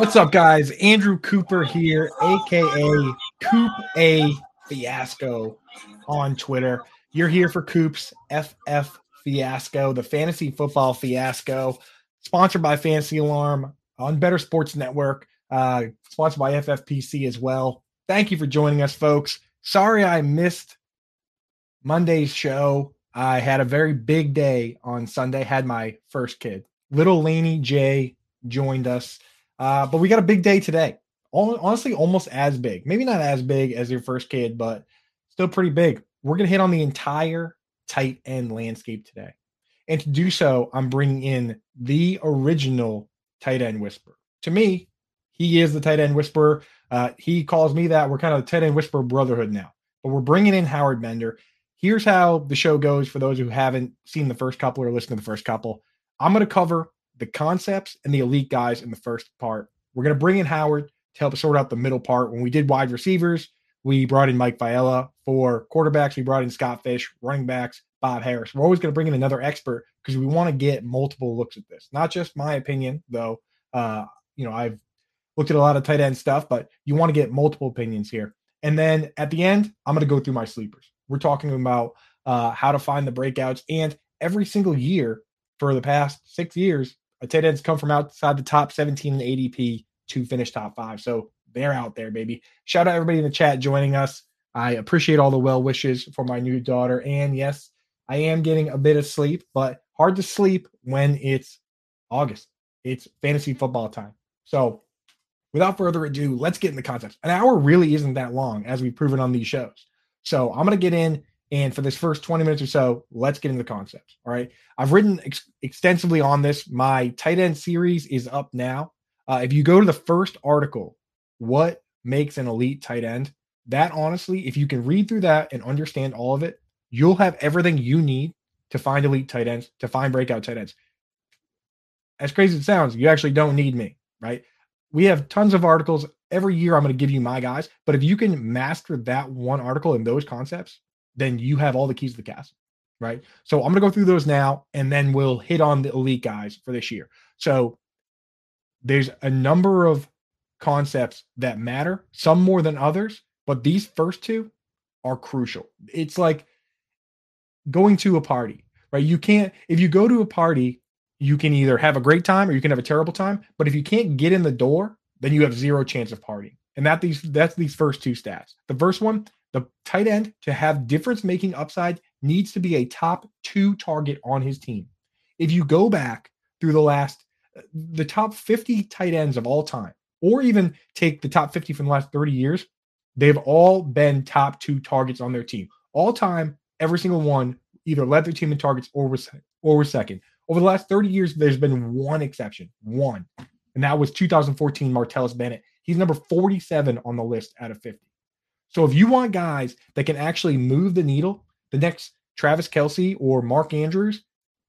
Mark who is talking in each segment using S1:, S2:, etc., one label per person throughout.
S1: What's up, guys? Andrew Cooper here, aka Coop A Fiasco on Twitter. You're here for Coop's FF Fiasco, the fantasy football fiasco, sponsored by Fantasy Alarm on Bettor Sports Network, uh, sponsored by FFPC as well. Thank you for joining us, folks. Sorry I missed Monday's show. I had a very big day on Sunday, had my first kid. Little Laney J joined us. Uh, but we got a big day today. honestly, almost as big. Maybe not as big as your first kid, but still pretty big. We're going to hit on the entire tight end landscape today. And to do so, I'm bringing in the original tight end whisperer. To me, he is the tight end whisperer. Uh, he calls me that. We're kind of the tight end whisperer brotherhood now. But we're bringing in Howard Bender. Here's how the show goes for those who haven't seen the first couple or listened to the first couple. I'm going to cover the concepts and the elite guys in the first part. We're going to bring in Howard to help sort out the middle part. When we did wide receivers, we brought in Mike Viella. For quarterbacks, we brought in Scott Fish. Running backs, Bob Harris. We're always going to bring in another expert because we want to get multiple looks at this. Not just my opinion, though. Uh, you know, I've looked at a lot of tight end stuff, but you want to get multiple opinions here. And then at the end, I'm going to go through my sleepers. We're talking about uh, how to find the breakouts. And every single year for the past six years, tight ends come from outside the top 17 in ADP to finish top five. So they're out there, baby. Shout out everybody in the chat joining us. I appreciate all the well wishes for my new daughter. And yes, I am getting a bit of sleep, but hard to sleep when it's August. It's fantasy football time. So without further ado, let's get in the concepts. An hour really isn't that long, as we've proven on these shows. So I'm going to get in and for this first 20 minutes or so, let's get into the concepts. All right. I've written ex- extensively on this. My tight end series is up now. Uh, if you go to the first article, what makes an elite tight end? That honestly, if you can read through that and understand all of it, you'll have everything you need to find elite tight ends, to find breakout tight ends. As crazy as it sounds, you actually don't need me, right? We have tons of articles. Every year, I'm going to give you my guys. But if you can master that one article and those concepts, then you have all the keys to the castle, right? So I'm going to go through those now, and then we'll hit on the elite guys for this year. So there's a number of concepts that matter, some more than others, but these first two are crucial. It's like going to a party, right? You can't, if you go to a party, you can either have a great time or you can have a terrible time. But if you can't get in the door, then you have zero chance of partying. And that these that's these first two stats. The first one, the tight end to have difference making upside needs to be a top two target on his team. If you go back through the last, uh, the top 50 tight ends of all time, or even take the top 50 from the last 30 years, they've all been top two targets on their team. All time, every single one either led their team in targets or was or was second. Over the last 30 years, there's been one exception, one, and that was 2014 Martellus Bennett. He's number 47 on the list out of 50. So if you want guys that can actually move the needle, the next Travis Kelce or Mark Andrews,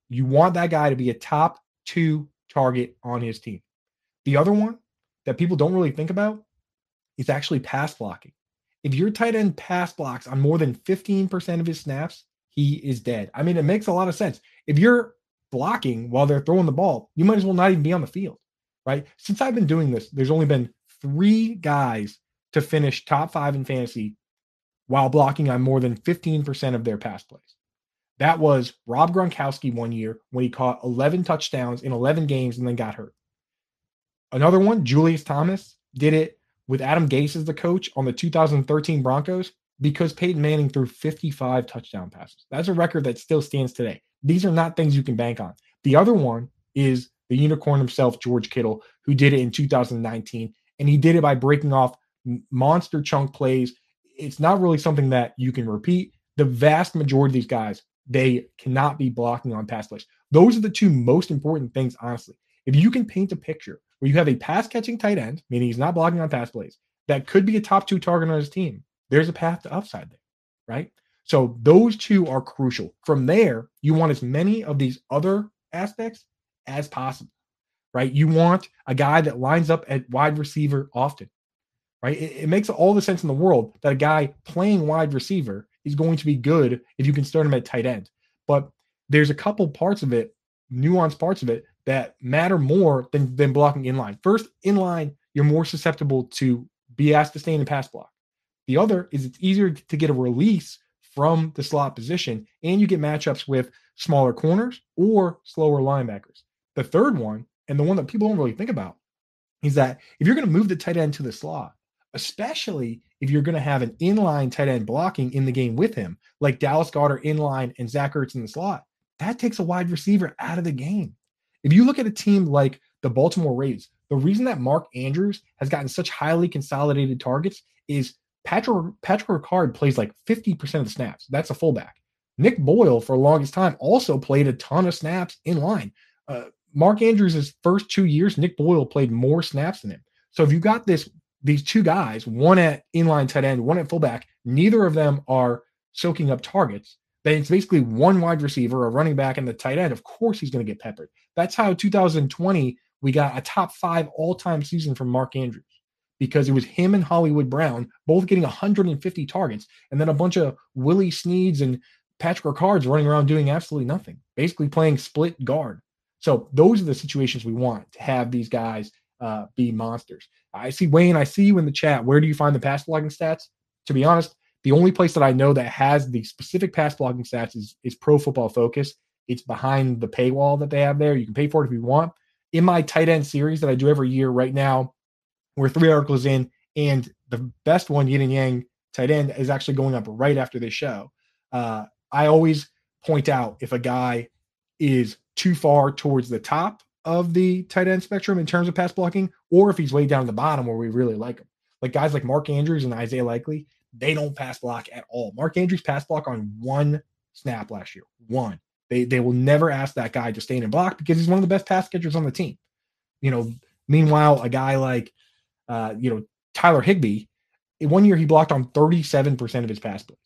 S1: you want that guy to be a top two target on his team. The other one that people don't really think about is actually pass blocking. If your tight end pass blocks on more than 15% of his snaps, he is dead. I mean, it makes a lot of sense. If you're blocking while they're throwing the ball, you might as well not even be on the field, right? Since I've been doing this, there's only been three guys to finish top five in fantasy while blocking on more than 15% of their pass plays. That was Rob Gronkowski one year when he caught 11 touchdowns in 11 games and then got hurt. Another one, Julius Thomas, did it with Adam Gase as the coach on the 2013 Broncos because Peyton Manning threw 55 touchdown passes. That's a record that still stands today. These are not things you can bank on. The other one is the unicorn himself, George Kittle, who did it in 2019. And he did it by breaking off monster chunk plays. It's not really something that you can repeat. The vast majority of these guys, they cannot be blocking on pass plays. Those are the two most important things, honestly. If you can paint a picture where you have a pass catching tight end, meaning he's not blocking on pass plays, that could be a top two target on his team, there's a path to upside there, right? So those two are crucial. From there, you want as many of these other aspects as possible, right? You want a guy that lines up at wide receiver often right? It, it, makes all the sense in the world that a guy playing wide receiver is going to be good if you can start him at tight end. But there's a couple parts of it, nuanced parts of it, that matter more than, than blocking inline. First, inline, you're more susceptible to be asked to stay in the pass block. The other is it's easier to get a release from the slot position, and you get matchups with smaller corners or slower linebackers. The third one, and the one that people don't really think about, is that if you're going to move the tight end to the slot, especially if you're going to have an inline tight end blocking in the game with him, like Dallas Goedert inline and Zach Ertz in the slot, that takes a wide receiver out of the game. If you look at a team like the Baltimore Ravens, the reason that Mark Andrews has gotten such highly consolidated targets is Patrick Patrick Ricard plays like 50% of the snaps. That's a fullback. Nick Boyle, for the longest time, also played a ton of snaps in line. Uh, Mark Andrews' first two years, Nick Boyle played more snaps than him. So if you got this these two guys, one at inline tight end, one at fullback, neither of them are soaking up targets. Then it's basically one wide receiver, a running back, and the tight end. Of course, he's going to get peppered. That's how 2020 we got a top five all time season from Mark Andrews because it was him and Hollywood Brown both getting 150 targets, and then a bunch of Willie Sneads and Patrick Ricard's running around doing absolutely nothing, basically playing split guard. So those are the situations we want to have these guys uh, be monsters. I see Wayne. I see you in the chat. Where do you find the pass blocking stats? To be honest, the only place that I know that has the specific pass blocking stats is is Pro Football Focus. It's behind the paywall that they have there. You can pay for it if you want. In my tight end series that I do every year, right now, we're three articles in, and the best one, Yin and Yang tight end, is actually going up right after this show. Uh, I always point out if a guy is too far towards the top of the tight end spectrum in terms of pass blocking, or if he's way down at the bottom where we really like him. Like guys like Mark Andrews and Isaiah Likely, they don't pass block at all. Mark Andrews pass block on one snap last year. One. They they will never ask that guy to stay and block because he's one of the best pass catchers on the team. You know, meanwhile, a guy like uh, you know, Tyler Higbee, one year he blocked on 37% of his pass plays.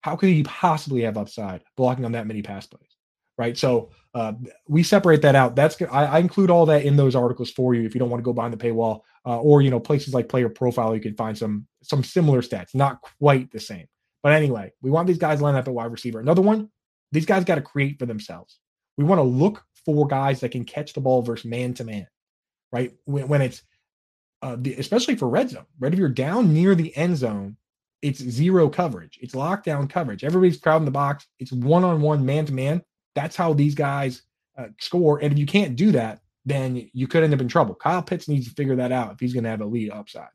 S1: How could he possibly have upside blocking on that many pass plays? Right. So uh, we separate that out. That's I, I, include all that in those articles for you if you don't want to go behind the paywall, uh, or you know places like Player Profile, you can find some some similar stats, not quite the same. But anyway, we want these guys lined up at wide receiver. Another one, these guys got to create for themselves. We want to look for guys that can catch the ball versus man to man, right? When, when it's uh, the, especially for red zone, right? If you're down near the end zone, it's zero coverage. It's lockdown coverage. Everybody's crowding the box. It's one on one, man to man. That's how these guys uh, score. And if you can't do that, then you could end up in trouble. Kyle Pitts needs to figure that out if he's going to have a lead upside.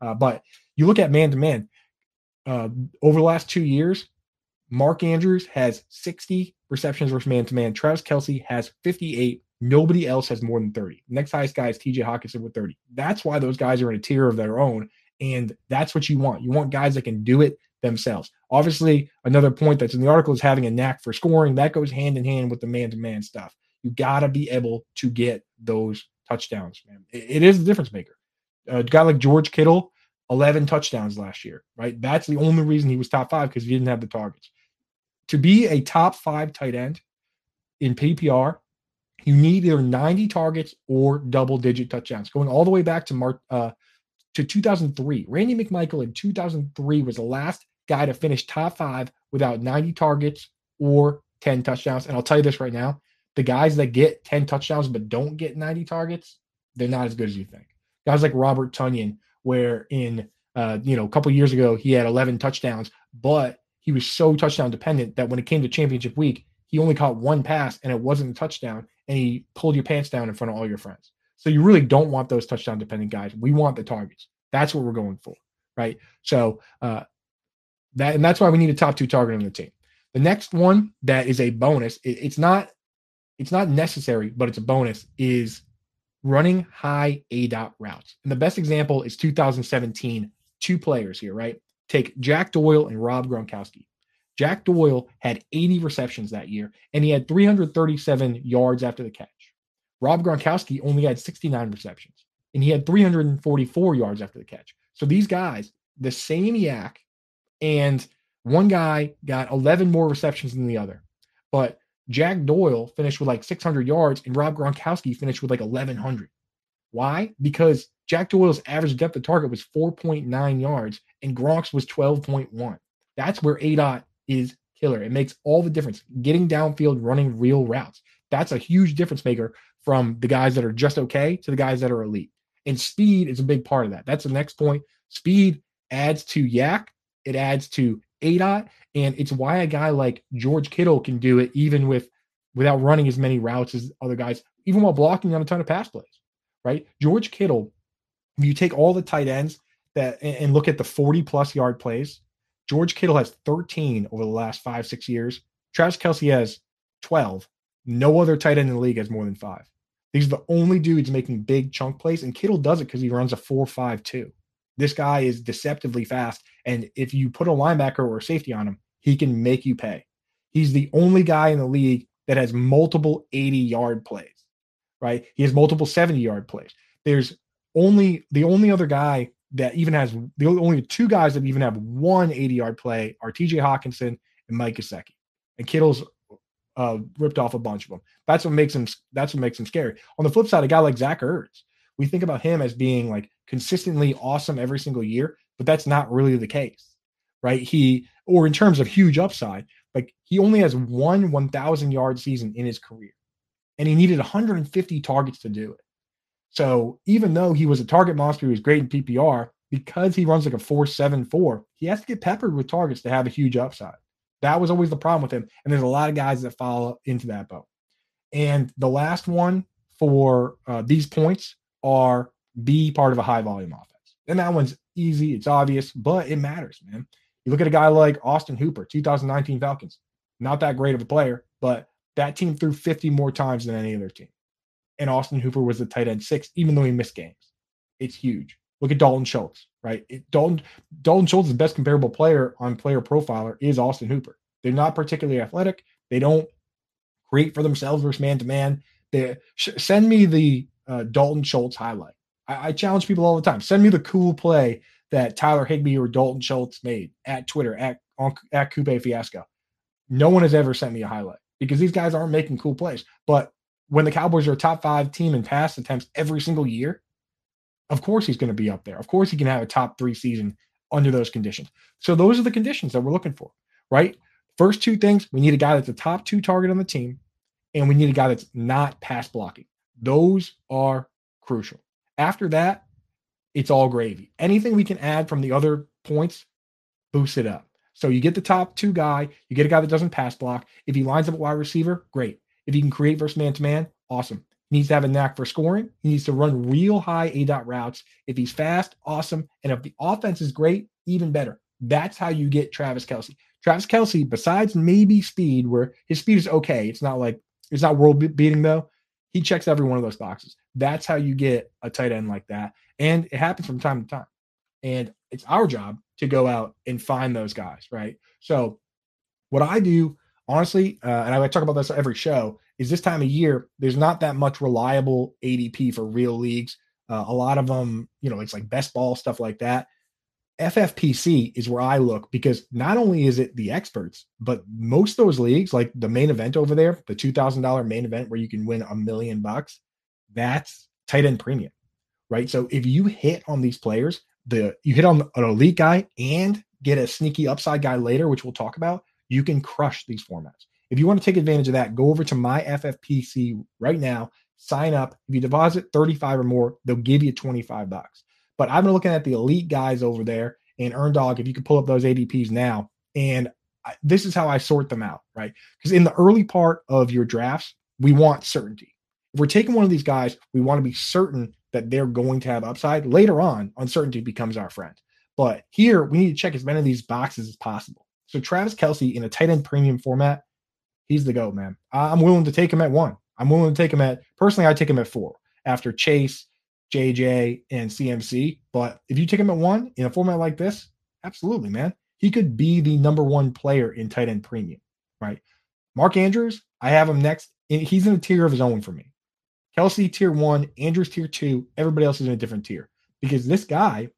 S1: Uh, but you look at man to man over the last two years, Mark Andrews has 60 receptions versus man to man. Travis Kelce has 58. Nobody else has more than 30. Next highest guy is TJ Hockenson with 30. That's why those guys are in a tier of their own. And that's what you want. You want guys that can do it themselves. Obviously, another point that's in the article is having a knack for scoring. That goes hand in hand with the man to man stuff. You got to be able to get those touchdowns, man. it, it is the difference maker. A guy like George Kittle, 11 touchdowns last year, right? That's the only reason he was top five because he didn't have the targets. To be a top five tight end in PPR, you need either 90 targets or double digit touchdowns. Going all the way back to Mark, uh, to 2003. Randy McMichael in 2003 was the last guy to finish top five without 90 targets or 10 touchdowns. And I'll tell you this right now the guys that get 10 touchdowns but don't get 90 targets, they're not as good as you think. Guys like Robert Tonyan, where in uh, you know a couple years ago he had 11 touchdowns, but he was so touchdown dependent that when it came to championship week, he only caught one pass and it wasn't a touchdown, and he pulled your pants down in front of all your friends. So you really don't want those touchdown dependent guys. We want the targets. That's what we're going for, right? So uh, that and that's why we need a top two target on the team. The next one that is a bonus. It, it's not it's not necessary, but it's a bonus. Is running high A dot routes. And the best example is 2017. Two players here, right? Take Jack Doyle and Rob Gronkowski. Jack Doyle had 80 receptions that year, and he had 337 yards after the catch. Rob Gronkowski only had 69 receptions and he had 344 yards after the catch. So these guys, the same YAC, and one guy got 11 more receptions than the other. But Jack Doyle finished with like 600 yards and Rob Gronkowski finished with like 1100. Why? Because Jack Doyle's average depth of target was 4.9 yards and Gronk's was 12.1. That's where ADOT is killer. It makes all the difference. Getting downfield, running real routes. That's a huge difference maker from the guys that are just okay to the guys that are elite. And speed is a big part of that. That's the next point. Speed adds to YAC, it adds to ADOT, and it's why a guy like George Kittle can do it even with without running as many routes as other guys, even while blocking on a ton of pass plays. Right? George Kittle, if you take all the tight ends that and look at the 40 plus yard plays, George Kittle has 13 over the last five, six years. Travis Kelce has 12. No other tight end in the league has more than five. These are the only dudes making big chunk plays, and Kittle does it because he runs a 4 5 2. This guy is deceptively fast. And if you put a linebacker or a safety on him, he can make you pay. He's the only guy in the league that has multiple 80 yard plays, right? He has multiple 70 yard plays. There's only the only other guy that even has the only two guys that even have one 80 yard play are TJ Hockenson and Mike Gesicki. And Kittle's uh, ripped off a bunch of them. That's what makes him. That's what makes him scary. On the flip side, a guy like Zach Ertz, we think about him as being like consistently awesome every single year, but that's not really the case, right? He or in terms of huge upside, like he only has one 1,000 yard season in his career, and he needed 150 targets to do it. So even though he was a target monster, he was great in PPR because he runs like a 4.74. He has to get peppered with targets to have a huge upside. That was always the problem with him. And there's a lot of guys that follow into that boat. And the last one for uh, these points are be part of a high volume offense. And that one's easy, it's obvious, but it matters, man. You look at a guy like Austin Hooper, 2019 Falcons, not that great of a player, but that team threw 50 more times than any other team. And Austin Hooper was the tight end six, even though he missed games. It's huge. Look at Dalton Schultz, right? It, Dalton Dalton Schultz, the best comparable player on Player Profiler, is Austin Hooper. They're not particularly athletic. They don't create for themselves versus man to man. Send me the uh, Dalton Schultz highlight. I, I, challenge people all the time. Send me the cool play that Tyler Higbee or Dalton Schultz made at Twitter at on, at Coop Fiasco. No one has ever sent me a highlight because these guys aren't making cool plays. But when the Cowboys are a top five team in pass attempts every single year, of course he's going to be up there. Of course he can have a top three season under those conditions. So those are the conditions that we're looking for, right? First two things, we need a guy that's a top two target on the team, and we need a guy that's not pass blocking. Those are crucial. After that, it's all gravy. Anything we can add from the other points, boosts it up. So you get the top two guy, you get a guy that doesn't pass block. If he lines up a wide receiver, great. If he can create versus man to man, awesome. He needs to have a knack for scoring. He needs to run real high A dot routes. If he's fast, awesome. And if the offense is great, even better. That's how you get Travis Kelce. Travis Kelce, besides maybe speed, where his speed is okay, it's not like it's not world beating though. He checks every one of those boxes. That's how you get a tight end like that. And it happens from time to time. And it's our job to go out and find those guys, right? So, what I do, honestly, uh, and I talk about this every show, is this time of year, there's not that much reliable ADP for real leagues. Uh, a lot of them, you know, it's like best ball, stuff like that. FFPC is where I look because not only is it the experts, but most those leagues, like the main event over there, the $2,000 main event where you can win a million bucks, that's tight end premium, right? So if you hit on these players, the you hit on an elite guy and get a sneaky upside guy later, which we'll talk about, you can crush these formats. If you want to take advantage of that, go over to my FFPC right now, sign up. If you deposit 35 or more, they'll give you 25 bucks. But I've been looking at the elite guys over there and Earn Dog. If you could pull up those ADPs now, and I, this is how I sort them out, right? Because in the early part of your drafts, we want certainty. If we're taking one of these guys, we want to be certain that they're going to have upside. Later on, uncertainty becomes our friend. But here, we need to check as many of these boxes as possible. So Travis Kelce in a tight end premium format, he's the GOAT, man. I'm willing to take him at one. I'm willing to take him at personally, I take him at four after Chase, JJ, and CMC. But if you take him at one in a format like this, absolutely, man. He could be the number one player in tight end premium, right? Mark Andrews, I have him next. He's in a tier of his own for me. Kelce, tier one, Andrews tier two, everybody else is in a different tier because this guy,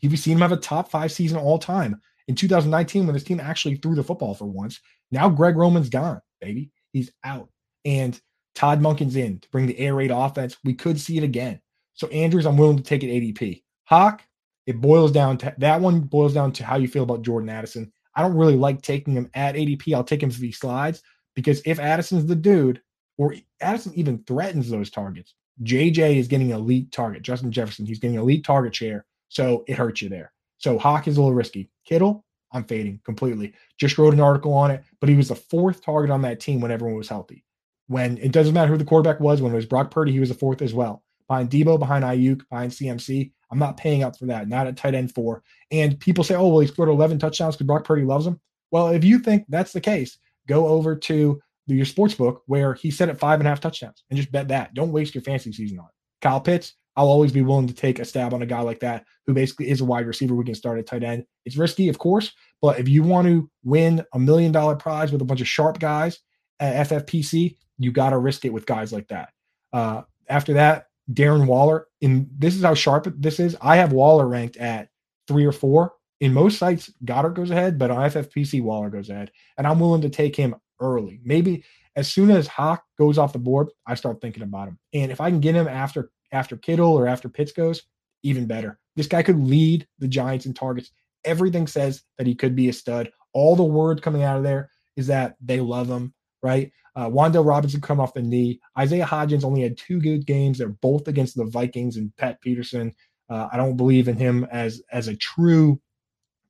S1: you've seen him have a top five season all time in 2019 when his team actually threw the football for once. Now Greg Roman's gone, baby. He's out. And Todd Monken's in to bring the air raid offense. We could see it again. So Andrews, I'm willing to take it ADP. Hock, it boils down to that one boils down to how you feel about Jordan Addison. I don't really like taking him at ADP. I'll take him if he slides because if Addison's the dude, or Addison even threatens those targets, JJ is getting elite target. Justin Jefferson, he's getting elite target share. So it hurts you there. So Hock is a little risky. Kittle, I'm fading completely. Just wrote an article on it, but he was the fourth target on that team when everyone was healthy. When it doesn't matter who the quarterback was, when it was Brock Purdy, he was the fourth as well. Behind Deebo, behind Aiyuk, behind CMC. I'm not paying up for that. Not at tight end four. And people say, oh, well, he scored 11 touchdowns because Brock Purdy loves him. Well, if you think that's the case, go over to your sports book where he set at five and a half touchdowns and just bet that. Don't waste your fantasy season on it. Kyle Pitts, I'll always be willing to take a stab on a guy like that who basically is a wide receiver. We can start at tight end. It's risky, of course, but if you want to win a million dollar prize with a bunch of sharp guys at FFPC, you got to risk it with guys like that. Uh, after that, Darren Waller, and this is how sharp this is. I have Waller ranked at three or four. In most sites, Goedert goes ahead, but on FFPC, Waller goes ahead. And I'm willing to take him early. Maybe as soon as Hock goes off the board, I start thinking about him. And if I can get him after after Kittle or after Pitts goes, even better. This guy could lead the Giants in targets. Everything says that he could be a stud. All the word coming out of there is that they love him, right? Uh, Wan'Dale Robinson come off the knee. Isaiah Hodgins only had two good games. They're both against the Vikings and Pat Peterson. Uh, I don't believe in him as as a true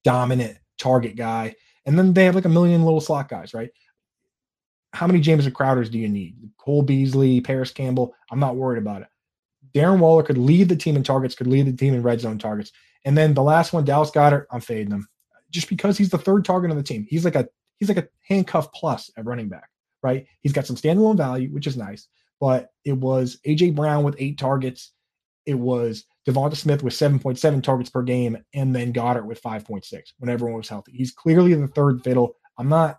S1: dominant target guy. And then they have like a million little slot guys, right? How many Jamison Crowders do you need? Cole Beasley, Parris Campbell. I'm not worried about it. Darren Waller could lead the team in targets, could lead the team in red zone targets. And then the last one, Dallas Goedert, I'm fading him just because he's the third target on the team. He's like a he's like a handcuff plus at running back, right? He's got some standalone value, which is nice. But it was AJ Brown with eight targets. It was Devonta Smith with 7.7 targets per game, and then Goedert with 5.6 when everyone was healthy. He's clearly the third fiddle. I'm not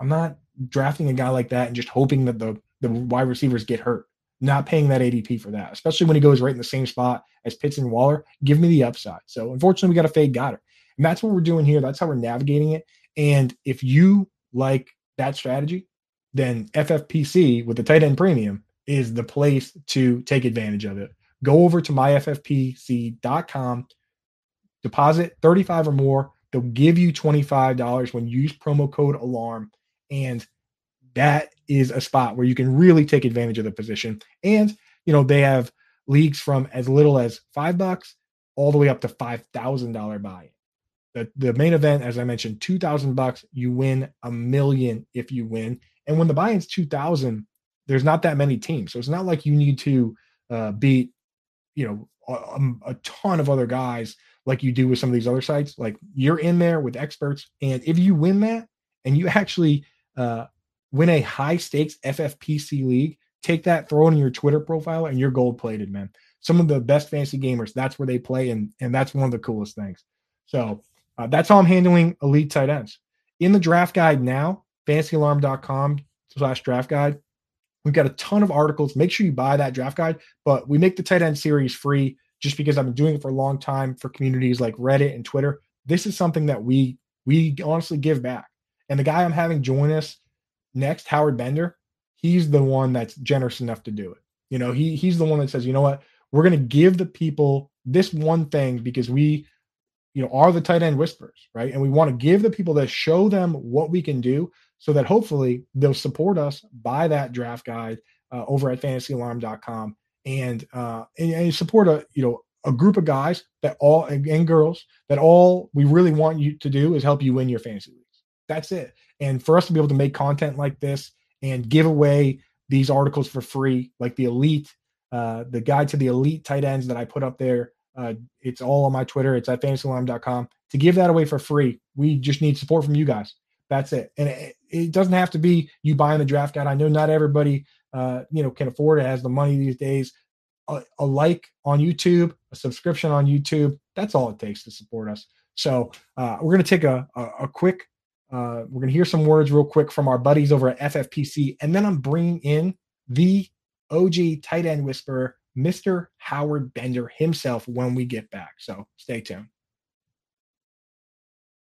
S1: I'm not drafting a guy like that and just hoping that the the wide receivers get hurt not paying that ADP for that, especially when he goes right in the same spot as Pitts and Waller. Give me the upside. So unfortunately, we got to fade Goedert, And that's what we're doing here. That's how we're navigating it. And if you like that strategy, then FFPC with the tight end premium is the place to take advantage of it. Go over to myffpc.com, deposit 35 or more. They'll give you $25 when you use promo code ALARM. And that is a spot where you can really take advantage of the position. And, you know, they have leagues from as little as five bucks all the way up to $5,000 buy. The, the main event, as I mentioned, 2000 bucks, you win a million if you win. And when the buy-in's 2000, there's not that many teams. So it's not like you need to uh, beat, you know, a, a ton of other guys like you do with some of these other sites. Like you're in there with experts. And if you win that and you actually uh, win a high stakes FFPC league, take that, throw it in your Twitter profile, and you're gold plated, man. Some of the best fantasy gamers, that's where they play, and and that's one of the coolest things. So uh, that's how I'm handling elite tight ends. In the draft guide now, fantasyalarm.com slash draft guide. We've got a ton of articles. Make sure you buy that draft guide, but we make the tight end series free just because I've been doing it for a long time for communities like Reddit and Twitter. This is something that we we honestly give back. And the guy I'm having join us next, Howard Bender, he's the one that's generous enough to do it. You know, he he's the one that says, you know what, we're going to give the people this one thing because we, you know, are the tight end whispers, right? And we want to give the people that show them what we can do so that hopefully they'll support us by that draft guide uh, over at fantasyalarm.com and, uh, and, and support a, you know, a group of guys that all and, girls that all we really want you to do is help you win your fantasy leagues. That's it. And for us to be able to make content like this and give away these articles for free, like the elite, uh, the guide to the elite tight ends that I put up there, uh, it's all on my Twitter. It's at fantasyalarm.com. To give that away for free, we just need support from you guys. That's it. And it, it doesn't have to be you buying the draft guide. I know not everybody, uh, you know, can afford it, has the money these days. A, a like on YouTube, a subscription on YouTube. That's all it takes to support us. So uh, we're going to take a, a, a quick uh, we're going to hear some words real quick from our buddies over at FFPC, and then I'm bringing in the OG tight end whisperer, Mr. Howard Bender himself, when we get back. So stay tuned.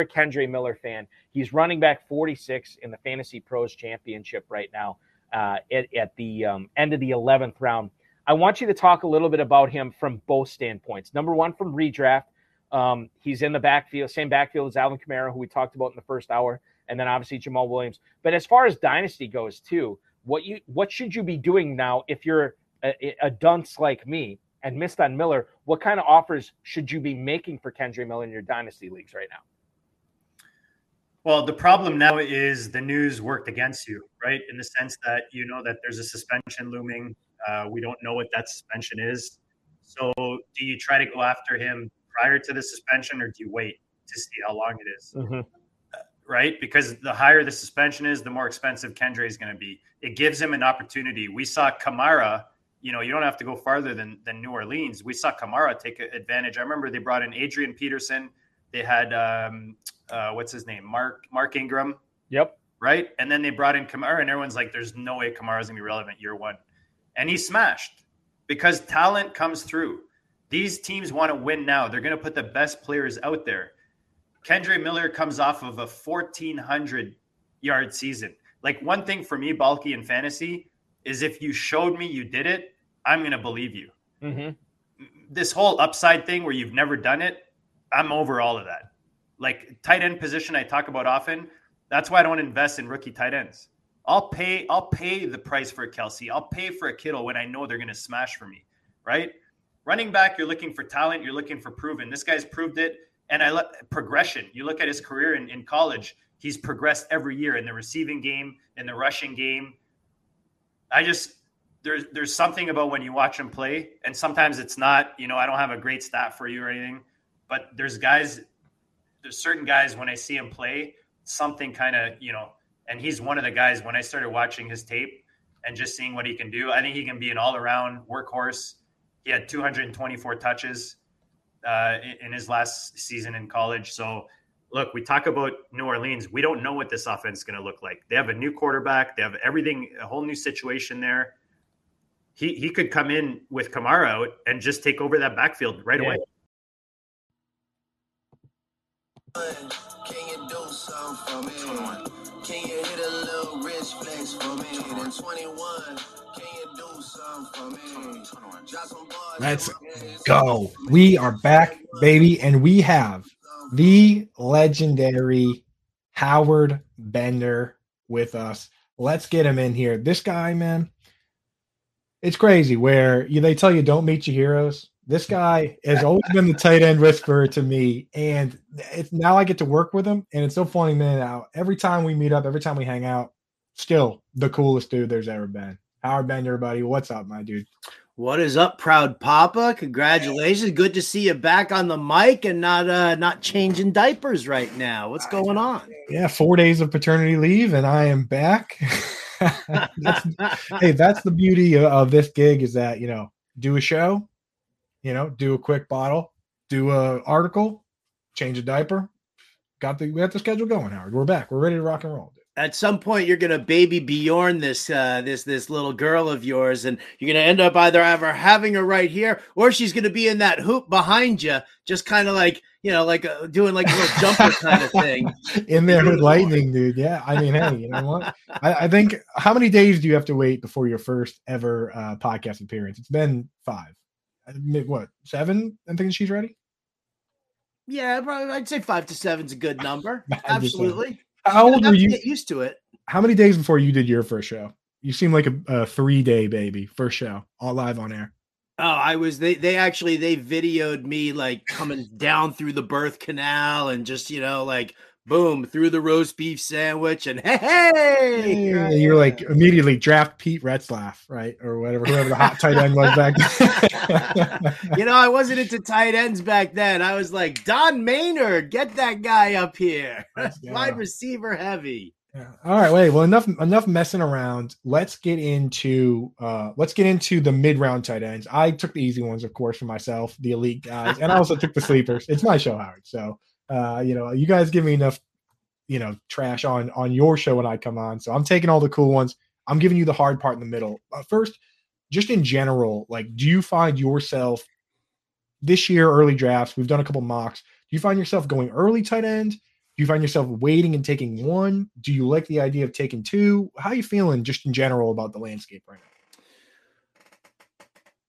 S2: Kendre Miller fan. He's running back 46 in the Fantasy Pros Championship right now uh, at, at, the um, end of the 11th round. I want you to talk a little bit about him from both standpoints. Number one, from redraft, um, he's in the backfield, same backfield as Alvin Kamara, who we talked about in the first hour, and then obviously Jamaal Williams. But as far as dynasty goes, too, what you what should you be doing now if you're a, a dunce like me and missed on Miller, what kind of offers should you be making for Kendre Miller in your dynasty leagues right now?
S3: Well, the problem now is the news worked against you, right? In the sense that you know that there's a suspension looming. Uh, we don't know what that suspension is. So, do you try to go after him prior to the suspension, or do you wait to see how long it is? Mm-hmm. Uh, right? Because the higher the suspension is, the more expensive Kendre is going to be. It gives him an opportunity. We saw Kamara. You know, you don't have to go farther than than New Orleans. We saw Kamara take advantage. I remember they brought in Adrian Peterson. They had um, uh, what's his name, Mark Mark Ingram.
S2: Yep.
S3: Right, and then they brought in Kamara, and everyone's like, "There's no way Kamara's gonna be relevant year one," and he smashed because talent comes through. These teams want to win now. They're going to put the best players out there. Kendre Miller comes off of a 1,400 yard season. Like one thing for me, bulky in fantasy, is if you showed me you did it, I'm going to believe you. Mm-hmm. This whole upside thing where you've never done it, I'm over all of that. Like tight end position, I talk about often. That's why I don't invest in rookie tight ends. I'll pay I'll pay the price for a Kelce. I'll pay for a Kittle when I know they're going to smash for me, right? Running back, you're looking for talent, you're looking for proven. This guy's proved it, and I let progression. You look at his career in, in college; he's progressed every year in the receiving game, in the rushing game. I just there's there's something about when you watch him play, and sometimes it's not. You know, I don't have a great stat for you or anything, but there's guys, there's certain guys when I see him play, something kind of you know and he's one of the guys when I started watching his tape and just seeing what he can do. I think he can be an all around workhorse. He had 224 touches uh, in his last season in college. So, look, we talk about New Orleans. We don't know what this offense is going to look like. They have a new quarterback, they have everything, a whole new situation there. He, he could come in with Kamara out and just take over that backfield right yeah. away. Can you do something for me? Can you hit a little rich flex for me? Then 21.
S1: Let's go. We are back, baby, and we have the legendary Howard Bender with us. Let's get him in here. This guy, man, it's crazy where you, they tell you don't meet your heroes. This guy has always been the tight end whisperer to me, and it's now I get to work with him, and it's so funny, man. Now every time we meet up, every time we hang out, still the coolest dude there's ever been. Howard Bender, buddy, what's up, my dude?
S4: What is up, proud papa? Congratulations. Good to see you back on the mic and not uh not changing diapers right now. What's going on?
S1: Yeah, four days of paternity leave and I am back. that's, hey, that's the beauty of, of this gig is that, you know, do a show, you know, do a quick bottle, do a article, change a diaper. Got the we got the schedule going, Howard. We're back. We're ready to rock and roll.
S4: At some point, you're gonna baby Bjorn this uh, this this little girl of yours, and you're gonna end up either ever having her right here, or she's gonna be in that hoop behind you, just kind of like you know, like uh, doing like a little jumper kind of thing.
S1: in there with lightning, dude. Yeah, I mean, hey, you know what? I, I, think how many days do you have to wait before your first ever uh, podcast appearance? It's been five what seven? I'm thinking she's ready.
S4: Yeah, probably, I'd say five to seven is a good number. Absolutely.
S1: How old were you?
S4: Get used to it.
S1: How many days before you did your first show? You seem like a, a three day baby. First show, all live on air.
S4: Oh, I was. They they actually they videoed me like coming down through the birth canal and just you know like boom through the roast beef sandwich and hey, hey
S1: you're like immediately draft Pete Retzlaff, right? Or whatever, whoever the hot tight end was back
S4: then. you know, I wasn't into tight ends back then. I was like, Don Maynard, get that guy up here. Wide receiver heavy.
S1: Yeah. All right, wait. Well, enough enough messing around. Let's get into uh let's get into the mid round tight ends. I took the easy ones, of course, for myself, the elite guys, and I also took the sleepers. It's my show, Howard. So uh, you know, you guys give me enough, you know, trash on on your show when I come on. So I'm taking all the cool ones. I'm giving you the hard part in the middle. Uh, first, just in general, like, do you find yourself this year early drafts? We've done a couple mocks. Do you find yourself going early tight end? Do you find yourself waiting and taking one? Do you like the idea of taking two? How are you feeling just in general about the landscape right now?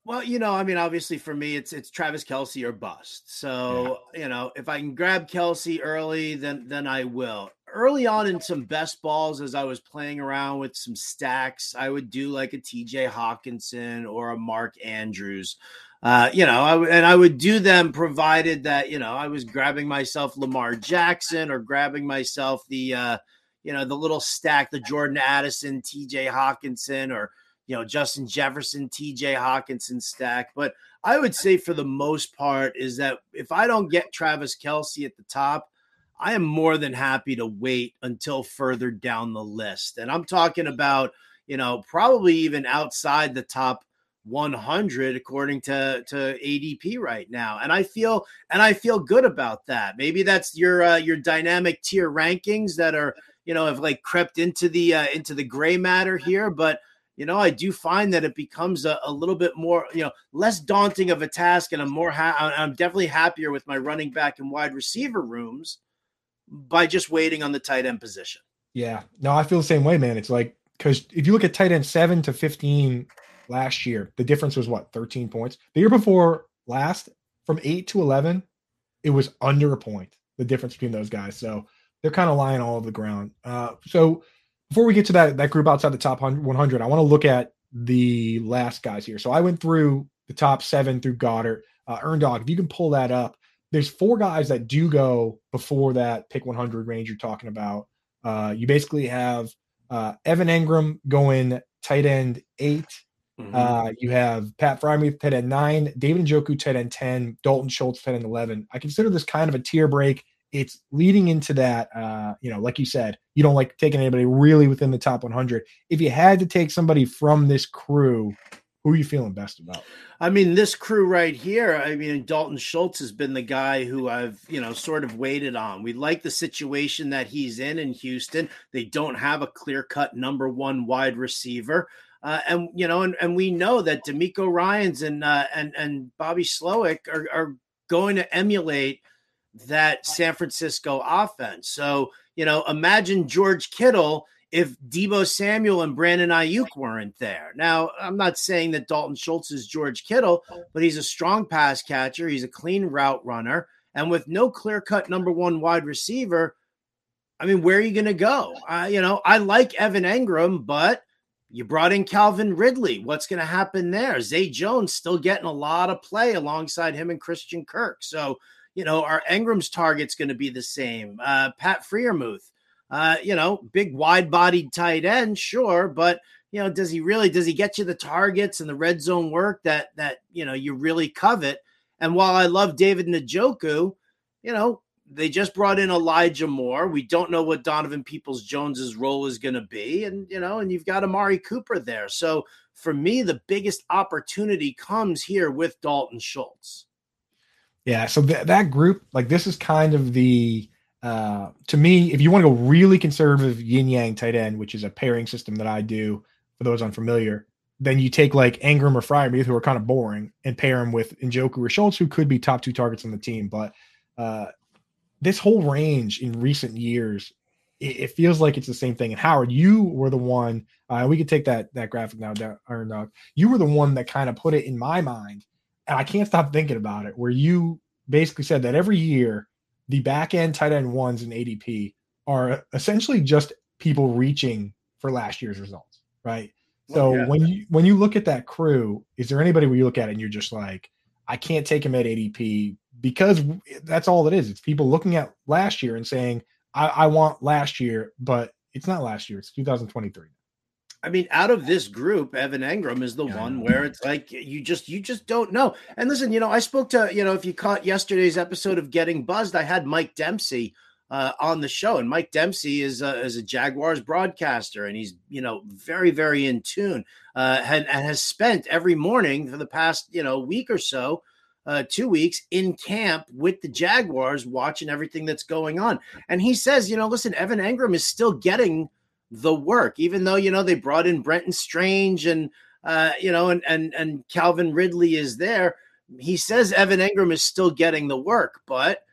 S4: Well, you know, I mean, obviously for me, it's it's Travis Kelce or bust. So yeah. you know, if I can grab Kelsey early, then then I will. Early on in some best balls, as I was playing around with some stacks, I would do like a TJ Hockenson or a Mark Andrews. Uh, you know, I, and I would do them provided that you know I was grabbing myself Lamar Jackson or grabbing myself the uh, you know the little stack, the Jordan Addison, T.J. Hockenson, or you know Justin Jefferson, T.J. Hockenson stack. But I would say for the most part is that if I don't get Travis Kelce at the top, I am more than happy to wait until further down the list, and I'm talking about you know probably even outside the top 100 according to to ADP right now and I feel and I feel good about that maybe that's your uh, your dynamic tier rankings that are you know have like crept into the uh, into the gray matter here but you know I do find that it becomes a, a little bit more you know less daunting of a task and I'm more ha- I'm definitely happier with my running back and wide receiver rooms by just waiting on the tight end position
S1: yeah no I feel the same way man it's like because if you look at tight end 7 to 15 last year, the difference was what, 13 points? The year before last, from 8 to 11, it was under a point, the difference between those guys. So they're kind of lying all over the ground. Uh, so before we get to that, that group outside the top 100, I want to look at the last guys here. So I went through the top seven through Goedert, Uh, Earn Dog, if you can pull that up, there's four guys that do go before that pick 100 range you're talking about. Uh, you basically have uh, Evan Engram going tight end eight, Mm-hmm. Uh, you have Pat Freiermuth, tight end nine, David Njoku, tight end 10, Dalton Schultz, tight end 11. I consider this kind of a tier break. It's leading into that, uh, you know, like you said, you don't like taking anybody really within the top 100. If you had to take somebody from this crew, who are you feeling best about?
S4: I mean, this crew right here. I mean, Dalton Schultz has been the guy who I've, you know, sort of waited on. We like the situation that he's in in Houston. They don't have a clear cut number one wide receiver. Uh, and you know, and, and we know that DeMeco Ryans and uh, and and Bobby Slowik are, are going to emulate that San Francisco offense. So you know, imagine George Kittle if Deebo Samuel and Brandon Aiyuk weren't there. Now, I'm not saying that Dalton Schultz is George Kittle, but he's a strong pass catcher. He's a clean route runner. And with no clear cut number one wide receiver, I mean, where are you going to go? Uh, you know, I like Evan Engram, but you brought in Calvin Ridley. What's going to happen there? Zay Jones still getting a lot of play alongside him and Christian Kirk. So, you know, are Engram's target's going to be the same. Uh, Pat Freiermuth, uh, you know, big wide bodied tight end, sure, but you know, does he really does he get you the targets and the red zone work that that you know you really covet? And while I love David Njoku, you know, they just brought in Elijah Moore. We don't know what Donovan Peoples Jones's role is going to be, and you know, and you've got Amari Cooper there. So for me, the biggest opportunity comes here with Dalton Schultz.
S1: Yeah, so th- that group, like this, is kind of the uh, to me, if you want to go really conservative yin yang tight end, which is a pairing system that I do for those unfamiliar, then you take like Engram or Freiermuth, who are kind of boring, and pair them with Njoku or Schultz, who could be top two targets on the team. But uh, this whole range in recent years, it, it, feels like it's the same thing. And Howard, you were the one. Uh, we could take that that graphic now, Iron Dog. You were the one that kind of put it in my mind, and I can't stop thinking about it. Where you basically said that every year the back end tight end ones in ADP are essentially just people reaching for last year's results, right? So yeah. when you when you look at that crew, is there anybody where you look at it and you're just like, I can't take him at ADP because that's all it is. It's people looking at last year and saying, I, I want last year, but it's not last year, it's 2023.
S4: I mean, out of this group, Evan Engram is the yeah, one where it's like you just you just don't know. And listen, you know, I spoke to you know if you caught yesterday's episode of Getting Buzzed, I had Mike Dempsey uh, on the show, and Mike Dempsey is a, is a Jaguars broadcaster, and he's you know very very in tune, uh, and, and has spent every morning for the past you know week or so uh, two weeks in camp with the Jaguars, watching everything that's going on. And he says, you know, listen, Evan Engram is still getting the work, even though you know they brought in Brenton Strange and uh, you know, and and and Calvin Ridley is there. He says Evan Engram is still getting the work, but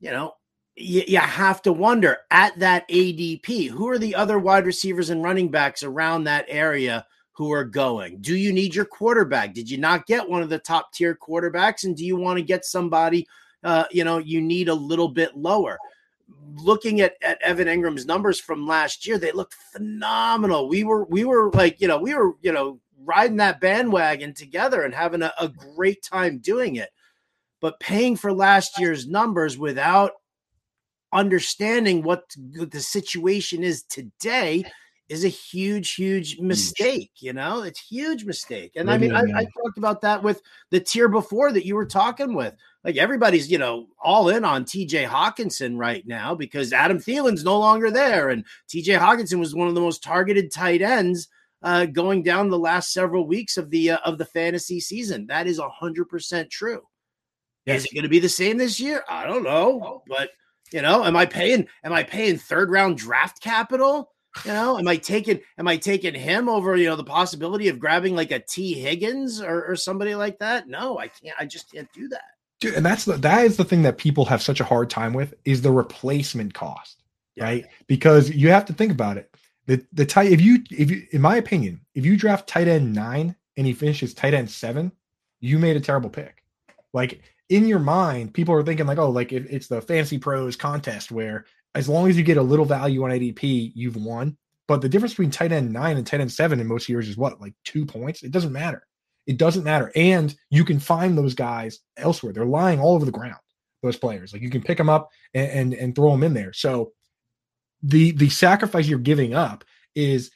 S4: you know, you, you have to wonder at that ADP, who are the other wide receivers and running backs around that area who are going? Do you need your quarterback? Did you not get one of the top tier quarterbacks? And do you want to get somebody, uh, you know, you need a little bit lower? Looking at, at Evan Engram's numbers from last year, they looked phenomenal. We were, we were like, you know, we were, you know, riding that bandwagon together and having a, a great time doing it. But paying for last year's numbers without understanding what the situation is today is a huge, huge mistake. You know, it's huge mistake. And I mean, I, I, talked about that with the tier before that you were talking with. Like everybody's, you know, all in on TJ Hockenson right now because Adam Thielen's no longer there. And TJ Hockenson was one of the most targeted tight ends uh, going down the last several weeks of the uh, of the fantasy season. That is hundred percent true. Yes. Is it going to be the same this year? I don't know, but you know, am I paying? Am I paying third round draft capital? You know, am I taking? Am I taking him over? You know, the possibility of grabbing like a Tee Higgins or, or somebody like that? No, I can't. I just can't do that.
S1: Dude, and that's the that is the thing that people have such a hard time with is the replacement cost, yeah. right? Because you have to think about it. The the tight if you if you in my opinion, if you draft tight end nine and he finishes tight end seven, you made a terrible pick. Like in your mind, people are thinking like, oh, like if it's the fancy pros contest where as long as you get a little value on ADP, you've won. But the difference between tight end nine and tight end seven in most years is what, like two points? It doesn't matter. It doesn't matter. And you can find those guys elsewhere. They're lying all over the ground, those players. Like you can pick them up and, and, and throw them in there. So the the sacrifice you're giving up is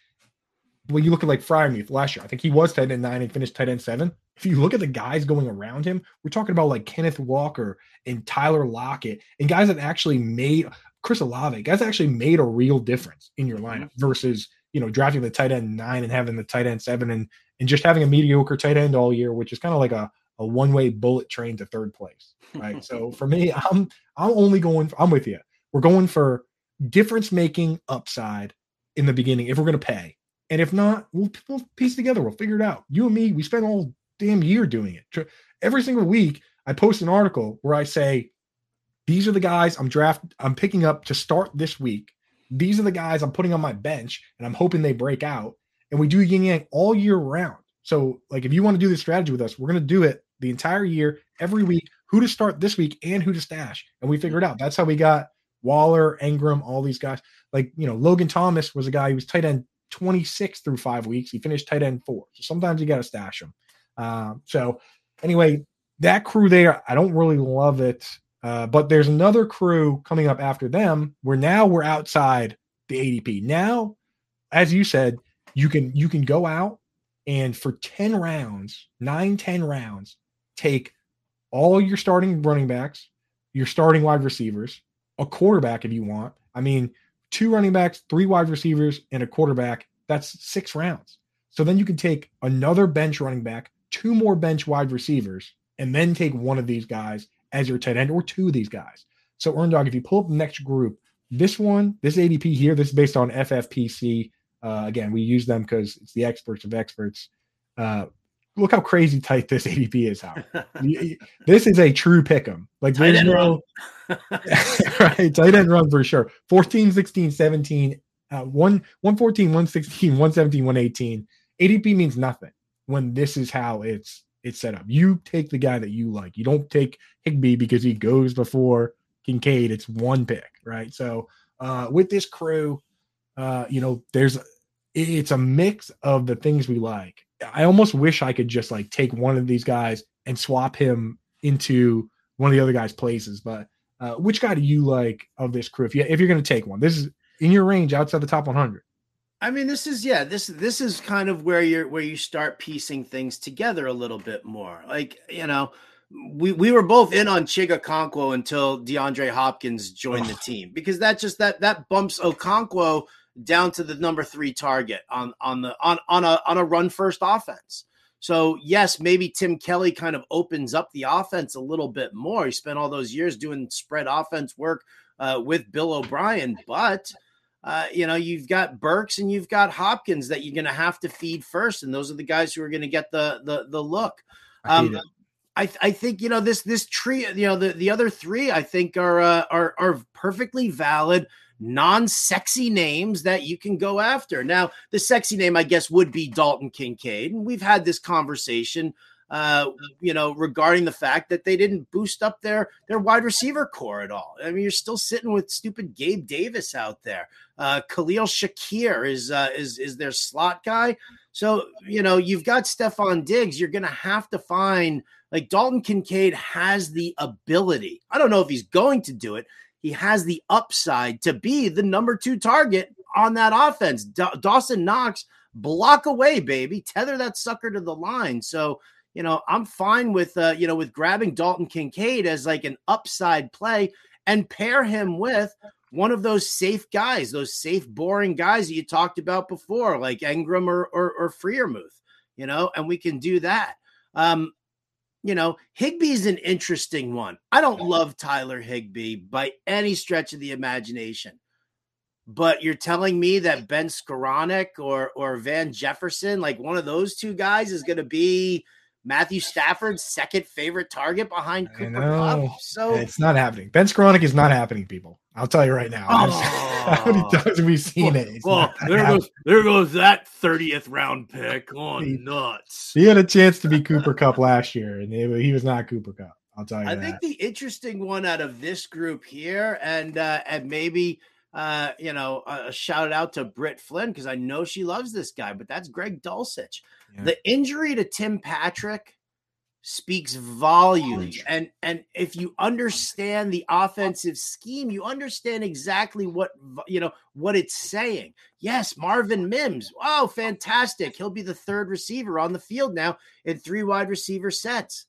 S1: when you look at like Freiermuth last year, I think he was tight end nine and finished tight end seven. If you look at the guys going around him, we're talking about like Kenneth Walker and Tyler Lockett and guys that actually made Chris Olave, guys actually made a real difference in your lineup mm-hmm. versus you know drafting the tight end nine and having the tight end seven and and just having a mediocre tight end all year, which is kind of like a a one way bullet train to third place, right? so for me, I'm I'm only going. For, I'm with you. We're going for difference making upside in the beginning if we're going to pay, and if not, we'll, we'll piece together. We'll figure it out. You and me, we spent all damn year doing it. Every single week, I post an article where I say, these are the guys I'm draft I'm picking up to start this week. These are the guys I'm putting on my bench and I'm hoping they break out. And we do yin yang all year round. So, like, if you want to do this strategy with us, we're going to do it the entire year, every week, who to start this week and who to stash. And we figured it out. That's how we got Waller, Engram, all these guys. Like, you know, Logan Thomas was a guy who was tight end 26 through five weeks. He finished tight end four. So sometimes you got to stash him. Um, so anyway, that crew there, I don't really love it. Uh, but there's another crew coming up after them where now we're outside the ADP. Now, as you said, you can you can go out and for 10 rounds, nine, 10 rounds, take all your starting running backs, your starting wide receivers, a quarterback if you want. I mean, two running backs, three wide receivers, and a quarterback. That's six rounds. So then you can take another bench running back, two more bench wide receivers, and then take one of these guys as your tight end or two of these guys. So, Earn Dog, if you pull up the next group, this one, this ADP here, this is based on FFPC. Uh, again, we use them because it's the experts of experts. Uh, look how crazy tight this ADP is. How this is a true pick 'em. Like
S4: tight end no,
S1: right, tight end run for sure. 14, 16, 17, uh, 1, 114, 116, 117, 118. ADP means nothing when this is how it's it's set up. You take the guy that you like. You don't take Higbee because he goes before Kincaid. It's one pick, right? So uh, with this crew, uh, you know, there's it's a mix of the things we like. I almost wish I could just like take one of these guys and swap him into one of the other guys' places. But uh, which guy do you like of this crew? If you if you're going to take one, this is in your range outside the top 100.
S4: I mean, this is yeah, this this is kind of where you're where you start piecing things together a little bit more. Like you know, we we were both in on Chig Okonkwo until DeAndre Hopkins joined the team because that just that that bumps Okonkwo down to the number three target on on the on on a on a run first offense. So yes, maybe Tim Kelly kind of opens up the offense a little bit more. He spent all those years doing spread offense work uh, with Bill O'Brien, but uh, you know, you've got Burks and you've got Hopkins that you're going to have to feed first, and those are the guys who are going to get the the the look. Um, I, I think you know this this tree you know the, the other three I think are uh, are are perfectly valid non-sexy names that you can go after. Now, the sexy name, I guess, would be Dalton Kincaid, and we've had this conversation uh, you know, regarding the fact that they didn't boost up their their wide receiver core at all. I mean, you're still sitting with stupid Gabe Davis out there. Uh, Khalil Shakir is uh, is is their slot guy. So you know, you've got Stefon Diggs. You're going to have to find like Dalton Kincaid has the ability. I don't know if he's going to do it. He has the upside to be the number two target on that offense. Da- Dawson Knox block away, baby. Tether that sucker to the line. So you know, I'm fine with uh, you know, with grabbing Dalton Kincaid as like an upside play and pair him with one of those safe guys, those safe, boring guys that you talked about before, like Engram or or, or Freiermuth, you know, and we can do that. Um, you know, Higbee's an interesting one. I don't love Tyler Higbee by any stretch of the imagination. But you're telling me that Ben Skowronek or or Van Jefferson, like one of those two guys, is going to be Matthew Stafford's second favorite target behind Cooper Kupp. So
S1: it's not happening. Ben Skowronek is not happening, people. I'll tell you right now. Oh. How many times have we seen
S4: it? well, there happening. goes there goes that 30th round pick. Oh, he, nuts.
S1: He had a chance to be Cooper Kupp last year, and he was not Cooper Kupp. I'll tell you. I
S4: that. think the interesting one out of this group here, and uh, and maybe uh, you know, a shout out to Britt Flynn because I know she loves this guy, but that's Greg Dulcich. The injury to Tim Patrick speaks volumes. And and if you understand the offensive scheme, you understand exactly what you know what it's saying. Yes, Marvin Mims. Oh, fantastic. He'll be the third receiver on the field now in three wide receiver sets.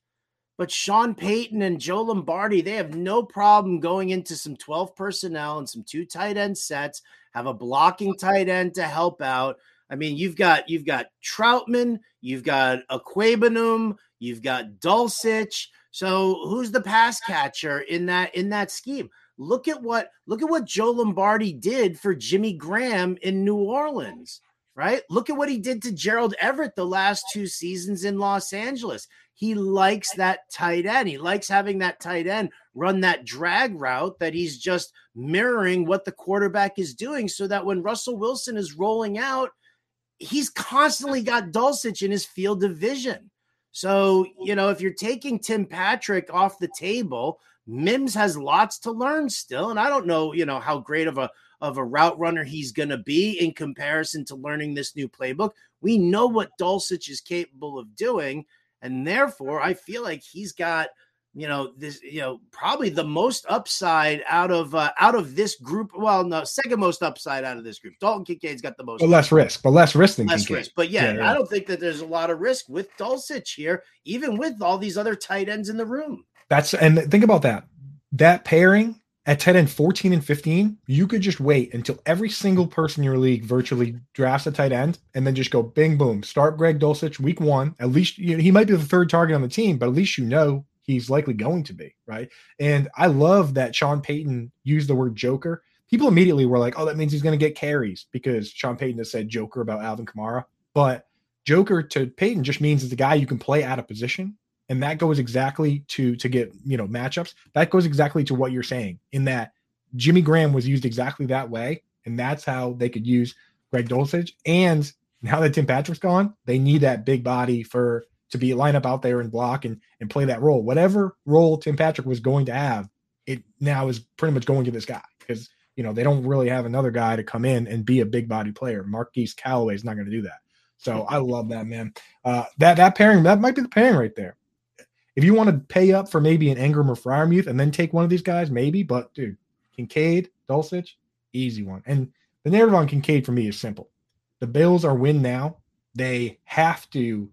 S4: But Sean Payton and Joe Lombardi, they have no problem going into some 12 personnel and some two tight end sets, have a blocking tight end to help out I mean, you've got you've got Troutman, you've got Okwuegbunam, you've got Dulcich. So who's the pass catcher in that in that scheme? Look at what look at what Joe Lombardi did for Jimmy Graham in New Orleans, right? Look at what he did to Gerald Everett the last two seasons in Los Angeles. He likes that tight end. He likes having that tight end run that drag route that he's just mirroring what the quarterback is doing so that when Russell Wilson is rolling out, he's constantly got Dulcich in his field of vision. So, you know, if you're taking Tim Patrick off the table, Mims has lots to learn still. And I don't know, you know, how great of a of a route runner he's going to be in comparison to learning this new playbook. We know what Dulcich is capable of doing. And therefore, I feel like he's got – you know this you know probably the most upside out of uh, out of this group well no second most upside out of this group dalton kincaid's got the most
S1: but less risk but less risk than
S4: less
S1: Kincaid.
S4: risk but yeah, yeah, yeah, i don't think that there's a lot of risk with dulcich here even with all these other tight ends in the room
S1: that's and think about that that pairing at tight end 14 and 15 you could just wait until every single person in your league virtually drafts a tight end and then just go bing boom start greg dulcich week one at least you know, he might be the third target on the team but at least you know he's likely going to be, right? And I love that Sean Payton used the word joker. People immediately were like, oh, that means he's going to get carries because Sean Payton has said joker about Alvin Kamara. But joker to Payton just means it's a guy you can play out of position. And that goes exactly to to get you know matchups. That goes exactly to what you're saying in that Jimmy Graham was used exactly that way, and that's how they could use Greg Dulcich. And now that Tim Patrick's gone, they need that big body for to be line up out there and block and and play that role. Whatever role Tim Patrick was going to have, it now is pretty much going to this guy because you know they don't really have another guy to come in and be a big body player. Marquise Callaway is not going to do that. So I love that man. Uh, that that pairing that might be the pairing right there. If you want to pay up for maybe an Engram or Freiermuth and then take one of these guys, maybe. But dude, Kincaid, Dulcich, easy one. And the narrative on Kincaid for me is simple. The Bills are win now. They have to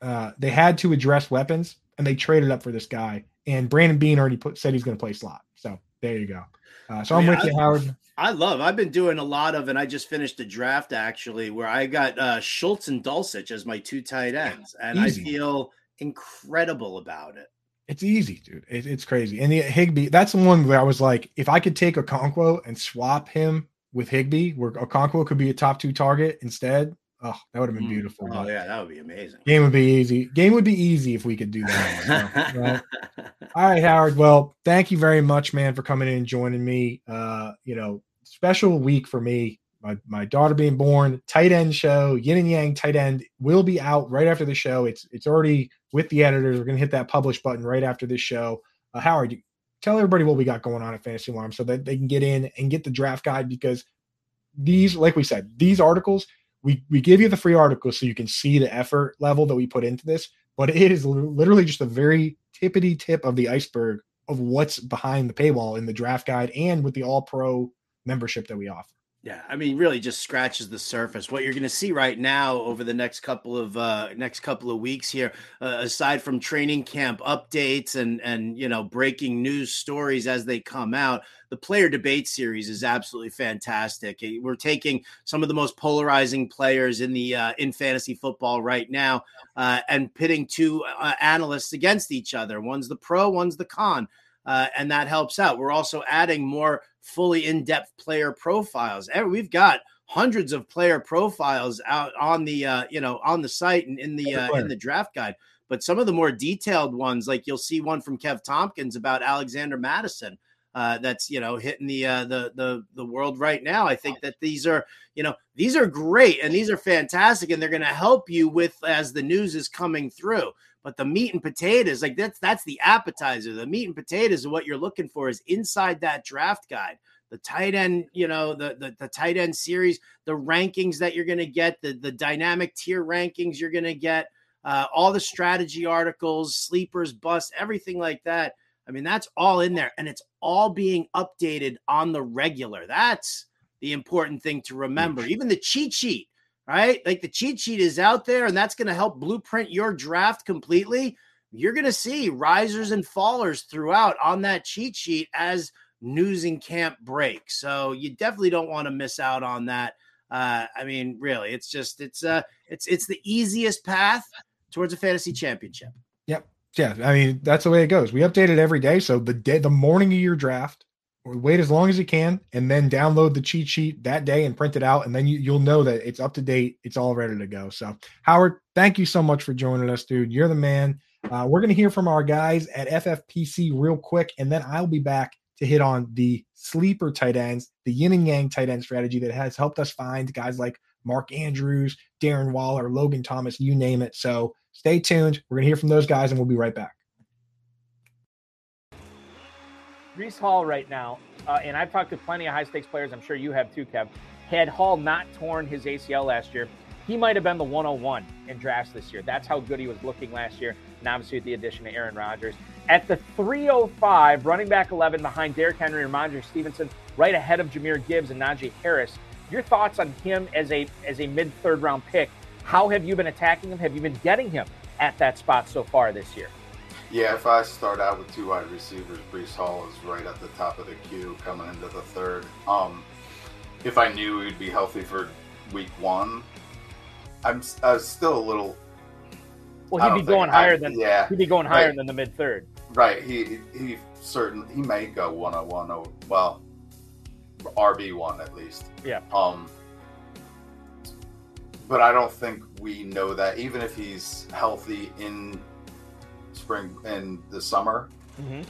S1: uh, they had to address weapons and they traded up for this guy. And Brandon Beane already put, said he's going to play slot. So there you go. Uh, so I am with you, Howard.
S4: I love. I've been doing a lot of, and I just finished a draft actually where I got uh, Schultz and Dulcich as my two tight ends, and easy. I feel incredible about it.
S1: It's easy, dude. It, it's crazy. And the Higbee, that's the one where I was like, if I could take a Okonkwo and swap him with Higbee, where a Okonkwo could be a top two target instead, Oh, that would have been mm. beautiful.
S4: Oh yeah, that would be amazing.
S1: Game would be easy. Game would be easy if we could do that. So, right? All right, Howard. Well, thank you very much, man, for coming in and joining me. Uh, you know, special week for me. My, my daughter being born, tight end show, yin and yang tight end will be out right after the show. It's it's already with the editors. We're gonna hit that publish button right after this show. Uh, Howard, you tell everybody what we got going on at Fantasy Alarm so that they can get in and get the draft guide because these, like we said, these articles we we give you the free articles so you can see the effort level that we put into this, but it is literally just a very tippity tip of the iceberg of what's behind the paywall in the draft guide and with the all pro membership that we offer.
S4: Yeah, I mean, really just scratches the surface. What you're going to see right now over the next couple of uh, next couple of weeks here, uh, aside from training camp updates and and you know breaking news stories as they come out, the player debate series is absolutely fantastic. We're taking some of the most polarizing players in the uh, in fantasy football right now uh, and pitting two uh, analysts against each other. One's the pro, one's the con uh, and that helps out. We're also adding more fully in depth player profiles. We've got hundreds of player profiles out on the uh, you know on the site and in the uh, in the draft guide. But some of the more detailed ones, like you'll see one from Kev Tompkins about Alexander Mattison. Uh, that's you know hitting the uh, the the the world right now. I think that these are you know these are great and these are fantastic and they're going to help you with as the news is coming through. But the meat and potatoes, like that's that's the appetizer. The meat and potatoes of what you're looking for is inside that draft guide. The tight end, you know, the the, the tight end series, the rankings that you're going to get, the the dynamic tier rankings you're going to get, uh, all the strategy articles, sleepers, bust, everything like that. I mean, that's all in there, and it's all being updated on the regular. That's the important thing to remember. Even the cheat sheet right? Like the cheat sheet is out there and that's going to help blueprint your draft completely. You're going to see risers and fallers throughout on that cheat sheet as news and camp breaks. So you definitely don't want to miss out on that. Uh, I mean, really, it's just it's uh it's it's the easiest path towards a fantasy championship.
S1: Yep. Yeah. I mean, that's the way it goes. We update it every day. So the day the morning of your draft, wait as long as you can and then download the cheat sheet that day and print it out. And then you, you'll know that it's up to date. It's all ready to go. So howard thank you so much for joining us dude. You're the man. Uh, we're going to hear from our guys at ffpc real quick and then i'll be back to hit on the sleeper tight ends the yin and yang tight end strategy that has helped us find guys like mark andrews darren waller logan thomas you name it. So stay tuned. We're going to hear from those guys and we'll be right back
S2: Breece Hall right now, uh, and I've talked to plenty of high stakes players. I'm sure you have too, Kev. Had Hall not torn his ACL last year, he might have been the 101 in drafts this year. That's how good he was looking last year. And obviously, with the addition of Aaron Rodgers. At the 305, running back 11 behind Derrick Henry and Rhamondre Stevenson, right ahead of Jahmyr Gibbs and Najee Harris. Your thoughts on him as a as a mid third round pick? How have you been attacking him? Have you been getting him at that spot so far this year?
S5: Yeah, if I start out with two wide receivers, Breece Hall is right at the top of the queue coming into the third. Um, if I knew he'd be healthy for week one, I'm, I'm still a little.
S2: Well, he'd be going higher than yeah. He'd be going higher right. than the mid third.
S5: Right. He he certain he may go one on one. Oh, well, RB one at least.
S2: Yeah.
S5: Um. But I don't think we know that even if he's healthy in spring and the summer. Mm-hmm.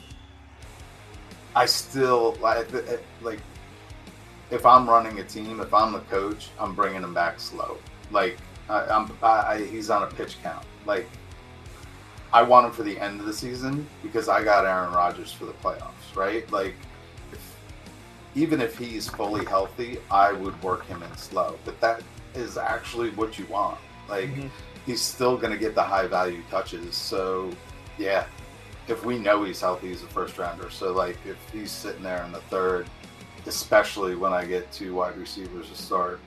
S5: I still like like if I'm running a team, if I'm the coach, I'm bringing him back slow. Like I, am I, he's on a pitch count. Like I want him for the end of the season because I got Aaron Rodgers for the playoffs, right? Like if, even if he's fully healthy, I would work him in slow. But that is actually what you want. Like mm-hmm. he's still going to get the high value touches. So yeah, if we know he's healthy, he's a first rounder. So like if he's sitting there in the third, especially when I get two wide receivers to start,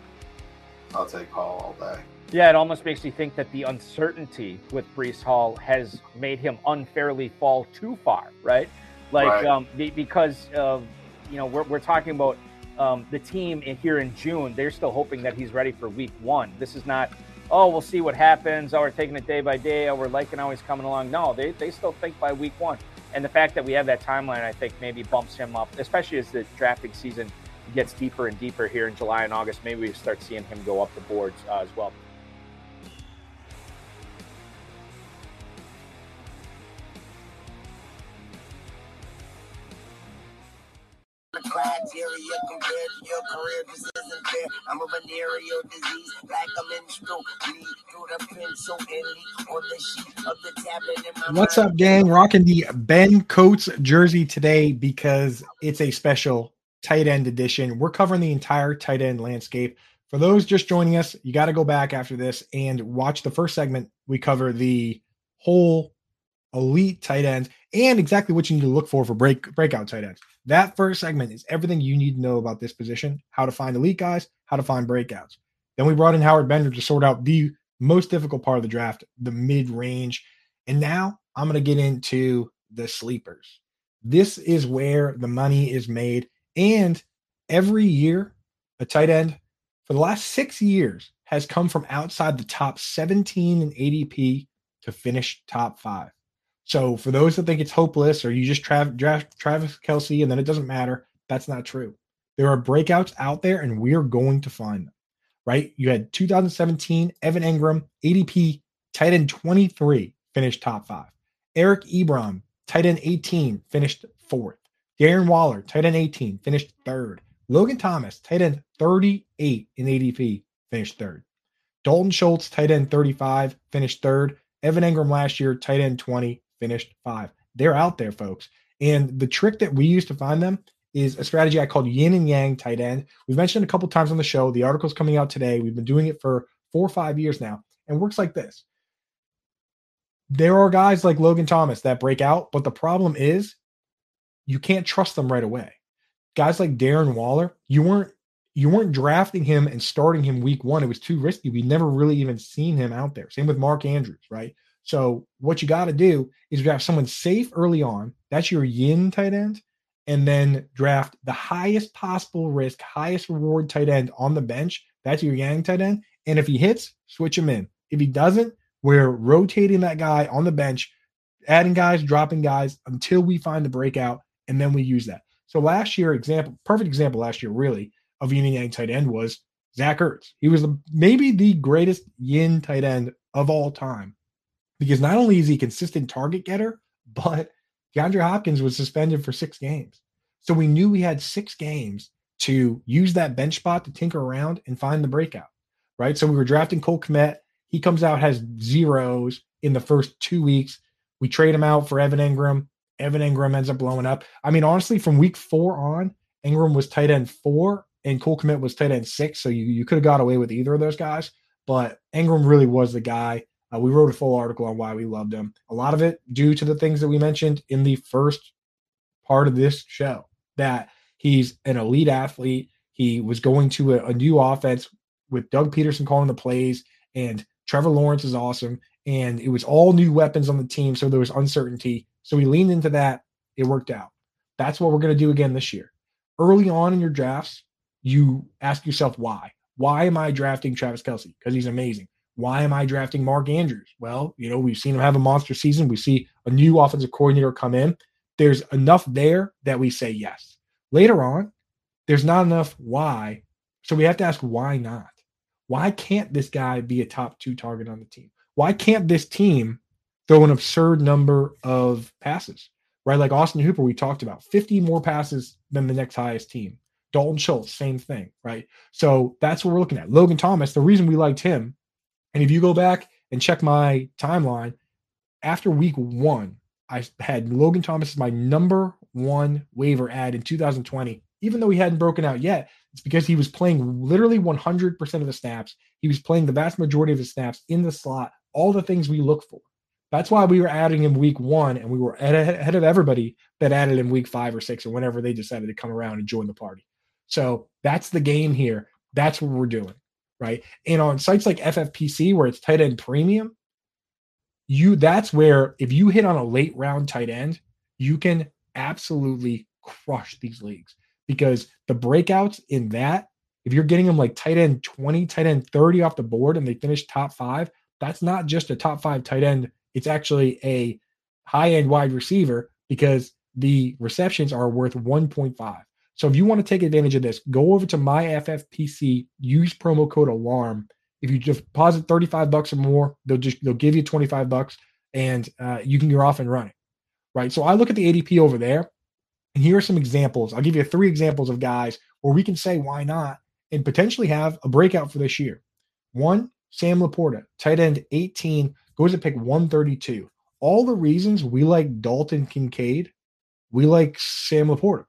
S5: I'll take Hall all day.
S2: Yeah, it almost makes me think that the uncertainty with Breece Hall has made him unfairly fall too far, right? Like right. Um, because uh, you know we're we're talking about um, the team here in June. They're still hoping that he's ready for Week One. This is not oh, we'll see what happens. Oh, we're taking it day by day. Oh, we're liking how he's coming along. No, they, they still think by week one. And the fact that we have that timeline, I think, maybe bumps him up, especially as the drafting season gets deeper and deeper here in July and August. Maybe we start seeing him go up the boards uh, as well.
S6: Exterior compared to your career. This isn't fair. I'm a venereal disease, like a menstrual bleed through the pencil and leak on the sheet of the tablet
S1: What's up, gang? Rocking the Ben Coates jersey today because it's a special tight end edition. We're covering the entire tight end landscape. For those just joining us, you got to go back after this and watch the first segment. We cover the whole elite tight ends and exactly what you need to look for for break breakout tight ends. That first segment is everything you need to know about this position, how to find elite guys, how to find breakouts. Then we brought in Howard Bender to sort out the most difficult part of the draft, the mid range. And now I'm going to get into the sleepers. This is where the money is made. And every year, a tight end for the last six years has come from outside the top 17 in ADP to finish top five. So for those that think it's hopeless or you just tra- draft Travis Kelce and then it doesn't matter, that's not true. There are breakouts out there and we're going to find them, right? You had 2017 Evan Engram, ADP tight end 23, finished top five. Eric Ebron, tight end 18, finished fourth. Darren Waller, tight end 18, finished third. Logan Thomas, tight end 38 in ADP, finished third. Dalton Schultz, tight end 35, finished third. Evan Engram last year, tight end 20, finished five. They're out there, folks. And the trick that we use to find them is a strategy I called yin and yang tight end. We've mentioned a couple times on the show. The article's coming out today. We've been doing it for four or five years now, and works like this. There are guys like Logan Thomas that break out, but the problem is you can't trust them right away. Guys like Darren Waller, you weren't you weren't drafting him and starting him week one. It was too risky. We never really even seen him out there. Same with Mark Andrews, right? So what you got to do is draft someone safe early on. That's your yin tight end, and then draft the highest possible risk, highest reward tight end on the bench. That's your yang tight end. And if he hits, switch him in. If he doesn't, we're rotating that guy on the bench, adding guys, dropping guys until we find the breakout, and then we use that. So last year, example, perfect example last year, really, of yin and yang tight end was Zach Ertz. He was maybe the greatest yin tight end of all time because not only is he a consistent target getter, but DeAndre Hopkins was suspended for six games. So we knew we had six games to use that bench spot to tinker around and find the breakout, right? So we were drafting Cole Kmet. He comes out, has zeros in the first two weeks. We trade him out for Evan Engram. Evan Engram ends up blowing up. I mean, honestly, from week four on, Engram was tight end four and Cole Kmet was tight end six. So you, you could have got away with either of those guys. But Engram really was the guy. Uh, we wrote a full article on why we loved him. A lot of it due to the things that we mentioned in the first part of this show that he's an elite athlete. He was going to a, a new offense with Doug Pederson calling the plays, and Trevor Lawrence is awesome. And it was all new weapons on the team. So there was uncertainty. So we leaned into that. It worked out. That's what we're going to do again this year. Early on in your drafts, you ask yourself why. Why am I drafting Travis Kelce? Because he's amazing. Why am I drafting Mark Andrews? Well, you know, we've seen him have a monster season. We see a new offensive coordinator come in. There's enough there that we say yes. Later on, there's not enough why. So we have to ask why not? Why can't this guy be a top two target on the team? Why can't this team throw an absurd number of passes? Right? Like Austin Hooper, we talked about 50 more passes than the next highest team. Dalton Schultz, same thing, right? So that's what we're looking at. Logan Thomas, the reason we liked him, and if you go back and check my timeline, after week one, I had Logan Thomas as my number one waiver ad in 2020, even though he hadn't broken out yet. It's because he was playing literally 100% of the snaps. He was playing the vast majority of the snaps in the slot, all the things we look for. That's why we were adding him week one, and we were ahead of everybody that added him week five or six, or whenever they decided to come around and join the party. So that's the game here. That's what we're doing, right? And on sites like FFPC, where it's tight end premium, you that's where if you hit on a late round tight end, you can absolutely crush these leagues because the breakouts in that, if you're getting them like tight end 20, tight end 30 off the board and they finish top five, that's not just a top five tight end. It's actually a high end wide receiver because the receptions are worth 1.5. So if you want to take advantage of this, go over to my FFPC, use promo code ALARM. If you deposit 35 bucks or more, they'll just they'll give you 25 bucks and uh, you can get off and running. Right. So I look at the ADP over there And here are some examples. I'll give you three examples of guys where we can say why not and potentially have a breakout for this year. One, Sam LaPorta, tight end 18, goes to pick 132. All the reasons we like Dalton Kincaid, we like Sam LaPorta,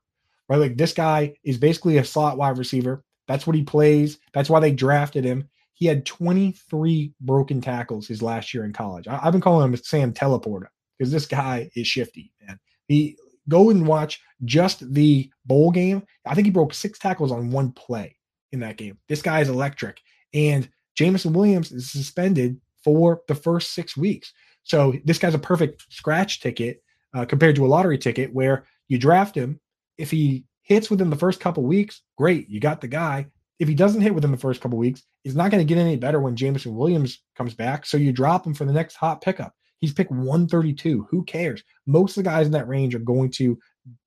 S1: right? Like this guy is basically a slot wide receiver. That's what he plays. That's why they drafted him. He had 23 broken tackles his last year in college. I, have been calling him Sam Teleporter because this guy is shifty, man. He go and watch just the bowl game. I think he broke six tackles on one play in that game. This guy is electric. And Jameson Williams is suspended for the first six weeks. So this guy's a perfect scratch ticket uh, compared to a lottery ticket where you draft him. If he hits within the first couple weeks, great, you got the guy. If he doesn't hit within the first couple weeks, he's not going to get any better when Jameson Williams comes back. So you drop him for the next hot pickup. He's picked 132. Who cares? Most of the guys in that range are going to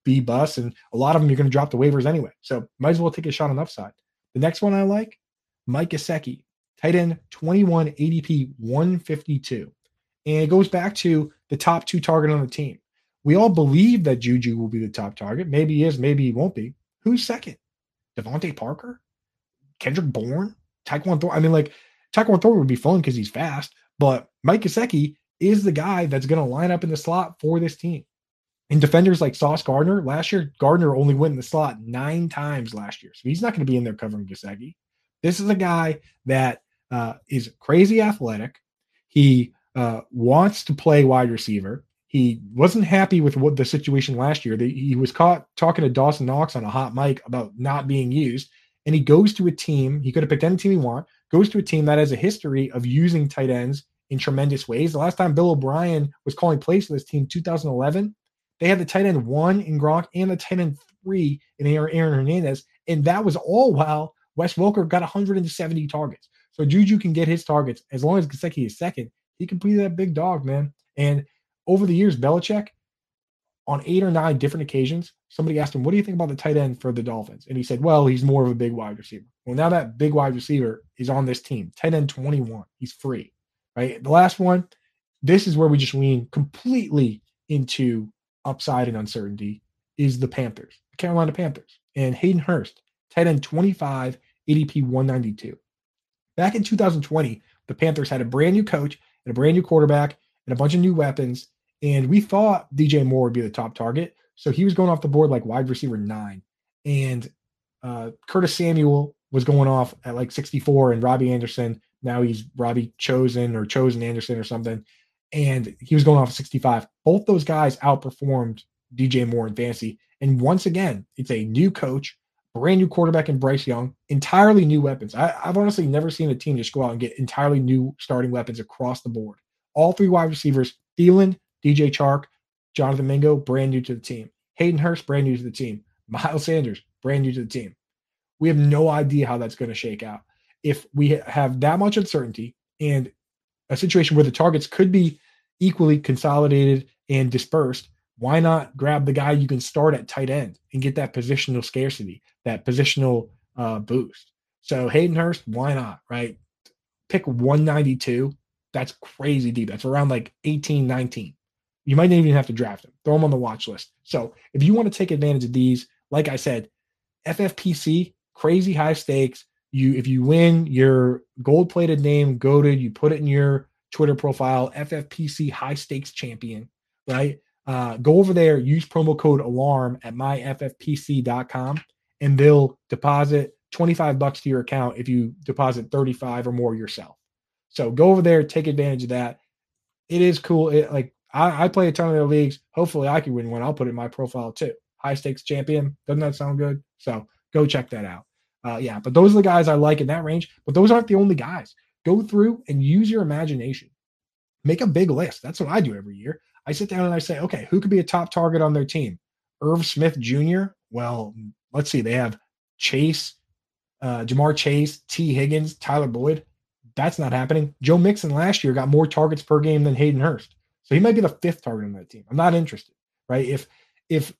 S1: be bust, and a lot of them you're going to drop the waivers anyway. So might as well take a shot on upside. The next one I like, Mike Gesicki, tight end 21 ADP 152. And it goes back to the top two target on the team. We all believe that Juju will be the top target. Maybe he is, maybe he won't be. Who's second? DeVante Parker? Kendrick Bourne? Tyquan Thornton? I mean, like, Tyquan Thornton would be fun because he's fast, but Mike Gesicki is the guy that's going to line up in the slot for this team. And defenders like Sauce Gardner, last year, Gardner only went in the slot nine times last year. So he's not going to be in there covering Gesicki. This is a guy that uh, is crazy athletic. He uh, wants to play wide receiver. He wasn't happy with what the situation last year. he was caught talking to Dawson Knox on a hot mic about not being used. And he goes to a team, he could have picked any team he want, goes to a team that has a history of using tight ends in tremendous ways. The last time Bill O'Brien was calling plays for this team, 2011, they had the tight end one in Gronk and the tight end three in Aaron Hernandez. And that was all while Wes Welker got 170 targets. So Juju can get his targets as long as Gesicki is second. He can be that big dog, man. And over the years, Belichick, on eight or nine different occasions, somebody asked him, What do you think about the tight end for the Dolphins? And he said, Well, he's more of a big wide receiver. Well, now that big wide receiver is on this team, tight end 21. He's free right? The last one, this is where we just lean completely into upside and uncertainty is the Panthers, the Carolina Panthers, and Hayden Hurst, tight end 25, ADP 192. Back in 2020, the Panthers had a brand new coach and a brand new quarterback and a bunch of new weapons. And we thought DJ Moore would be the top target. So he was going off the board like wide receiver nine. And uh, Curtis Samuel was going off at like 64, and Robbie Anderson now he's Robbie Chosen or Chosen Anderson or something. And he was going off 65. Both those guys outperformed DJ Moore in fantasy. And once again, it's a new coach, brand new quarterback in Bryce Young, entirely new weapons. I, have honestly never seen a team just go out and get entirely new starting weapons across the board. All three wide receivers, Thielen, DJ Chark, Jonathan Mingo, brand new to the team. Hayden Hurst, brand new to the team. Miles Sanders, brand new to the team. We have no idea how that's going to shake out if we have that much uncertainty and a situation where the targets could be equally consolidated and dispersed, why not grab the guy you can start at tight end and get that positional scarcity, that positional uh, boost? So Hayden Hurst, why not? Right? Pick 192. That's crazy deep. That's around like 18, 19. You might not even have to draft him. Throw him on the watch list. So if you want to take advantage of these, like I said, FFPC, crazy high stakes, you if you win your gold plated name goaded you put it in your twitter profile ffpc high stakes champion right? Uh, go over there use promo code alarm at myffpc.com and they'll deposit 25 bucks to your account if you deposit 35 or more yourself. So go over there take advantage of that. It is cool. It, like I, I play a ton of their leagues hopefully i can win one i'll put it in my profile too high stakes champion doesn't that sound good so go check that out uh, yeah, but those are the guys I like in that range. But those aren't the only guys. Go through and use your imagination. Make a big list. That's what I do every year. I sit down and I say, okay, who could be a top target on their team? Irv Smith Jr. Well, let's see. They have Chase, uh, Ja'Marr Chase, Tee Higgins, Tyler Boyd. That's not happening. Joe Mixon last year got more targets per game than Hayden Hurst. So he might be the fifth target on that team. I'm not interested, right? If if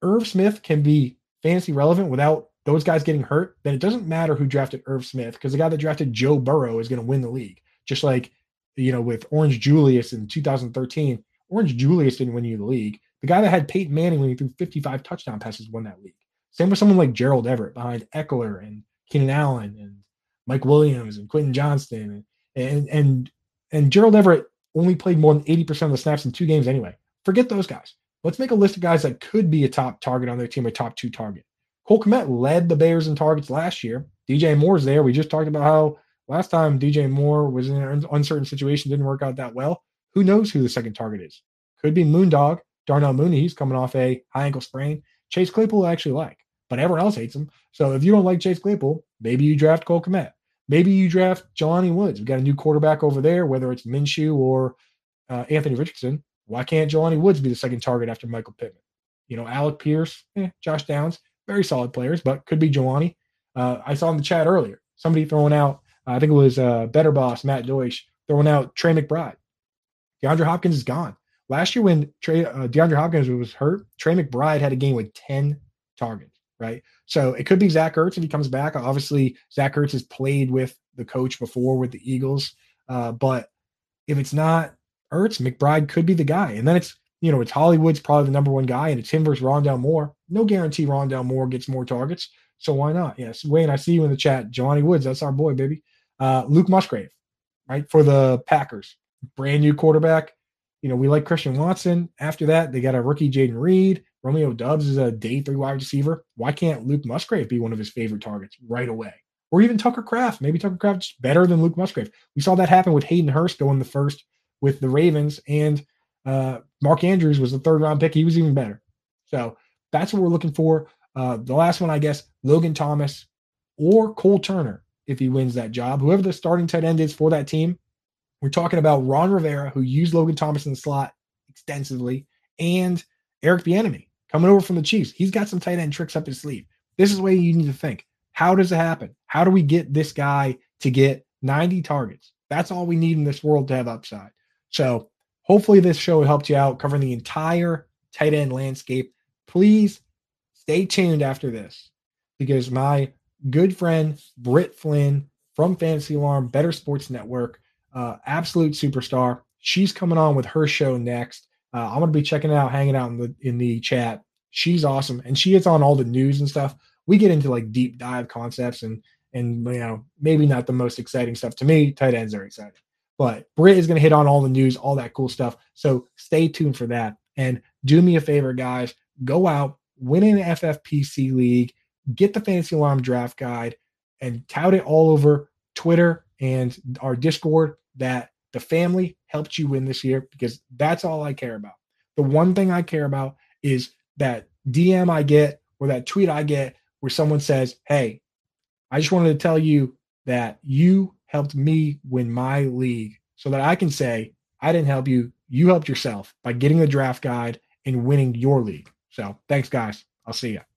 S1: Irv Smith can be fantasy relevant without those guys getting hurt, then it doesn't matter who drafted Irv Smith because the guy that drafted Joe Burrow is going to win the league. Just like, you know, with Orange Julius in 2013, Orange Julius didn't win you the league. The guy that had Peyton Manning when he threw 55 touchdown passes won that league. Same with someone like Gerald Everett behind Ekeler and Keenan Allen and Mike Williams and Quentin Johnston and and and, and Gerald Everett only played more than 80% of the snaps in two games anyway. Forget those guys. Let's make a list of guys that could be a top target on their team, a top two target. Cole Kmet led the Bears in targets last year. DJ Moore's there. We just talked about how last time DJ Moore was in an uncertain situation, didn't work out that well. Who knows who the second target is? Could be Moondog, Darnell Mooney. He's coming off a high ankle sprain. Chase Claypool I actually like, but everyone else hates him. So if you don't like Chase Claypool, maybe you draft Cole Kmet. Maybe you draft Jelani Woods. We've got a new quarterback over there, whether it's Minshew or uh, Anthony Richardson. Why can't Jelani Woods be the second target after Michael Pittman? You know, Alec Pierce, eh, Josh Downs, very solid players, but could be Jelani. Uh, I saw in the chat earlier somebody throwing out, uh, I think it was uh, Better Boss, Matt Deutsch, throwing out Trey McBride. DeAndre Hopkins is gone. Last year, when Trey, uh, DeAndre Hopkins was hurt, Trey McBride had a game with 10 targets, right? So it could be Zach Ertz if he comes back. Obviously, Zach Ertz has played with the coach before with the Eagles. Uh, but if it's not Ertz, McBride could be the guy. And then it's, you know, it's Hollywood's probably the number one guy, and it's him versus Rondale Moore. No guarantee Rondale Moore gets more targets. So why not? Yes. Wayne, I see you in the chat. Johnny Woods, that's our boy, baby. Uh, Luke Musgrave, right? For the Packers. Brand new quarterback. You know, we like Christian Watson. After that, they got a rookie Jayden Reed. Romeo Doubs is a day three wide receiver. Why can't Luke Musgrave be one of his favorite targets right away? Or even Tucker Kraft. Maybe Tucker Kraft's better than Luke Musgrave. We saw that happen with Hayden Hurst going the first with the Ravens, and uh, Mark Andrews was the third round pick. He was even better. So that's what we're looking for. Uh, the last one, I guess, Logan Thomas or Cole Turner if he wins that job. Whoever the starting tight end is for that team, we're talking about Ron Rivera, who used Logan Thomas in the slot extensively, and Eric Bieniemy coming over from the Chiefs. He's got some tight end tricks up his sleeve. This is the way you need to think. How does it happen? How do we get this guy to get 90 targets? That's all we need in this world to have upside. So hopefully this show helped you out covering the entire tight end landscape. Please stay tuned after this because my good friend Britt Flynn from Fantasy Alarm, Bettor Sports Network, uh, absolute superstar. She's coming on with her show next. Uh, I'm gonna be checking out, hanging out in the in the chat. She's awesome, and she is on all the news and stuff. We get into like deep dive concepts and and you know maybe not the most exciting stuff to me. Tight ends are exciting, but Britt is gonna hit on all the news, all that cool stuff. So stay tuned for that. And do me a favor, guys, go out, win an FFPC league, get the Fantasy Alarm draft guide, and tout it all over Twitter and our Discord that the family helped you win this year because that's all I care about. The one thing I care about is that DM I get or that tweet I get where someone says, Hey, I just wanted to tell you that you helped me win my league so that I can say, I didn't help you. You helped yourself by getting the draft guide and winning your league. So thanks, guys. I'll see you.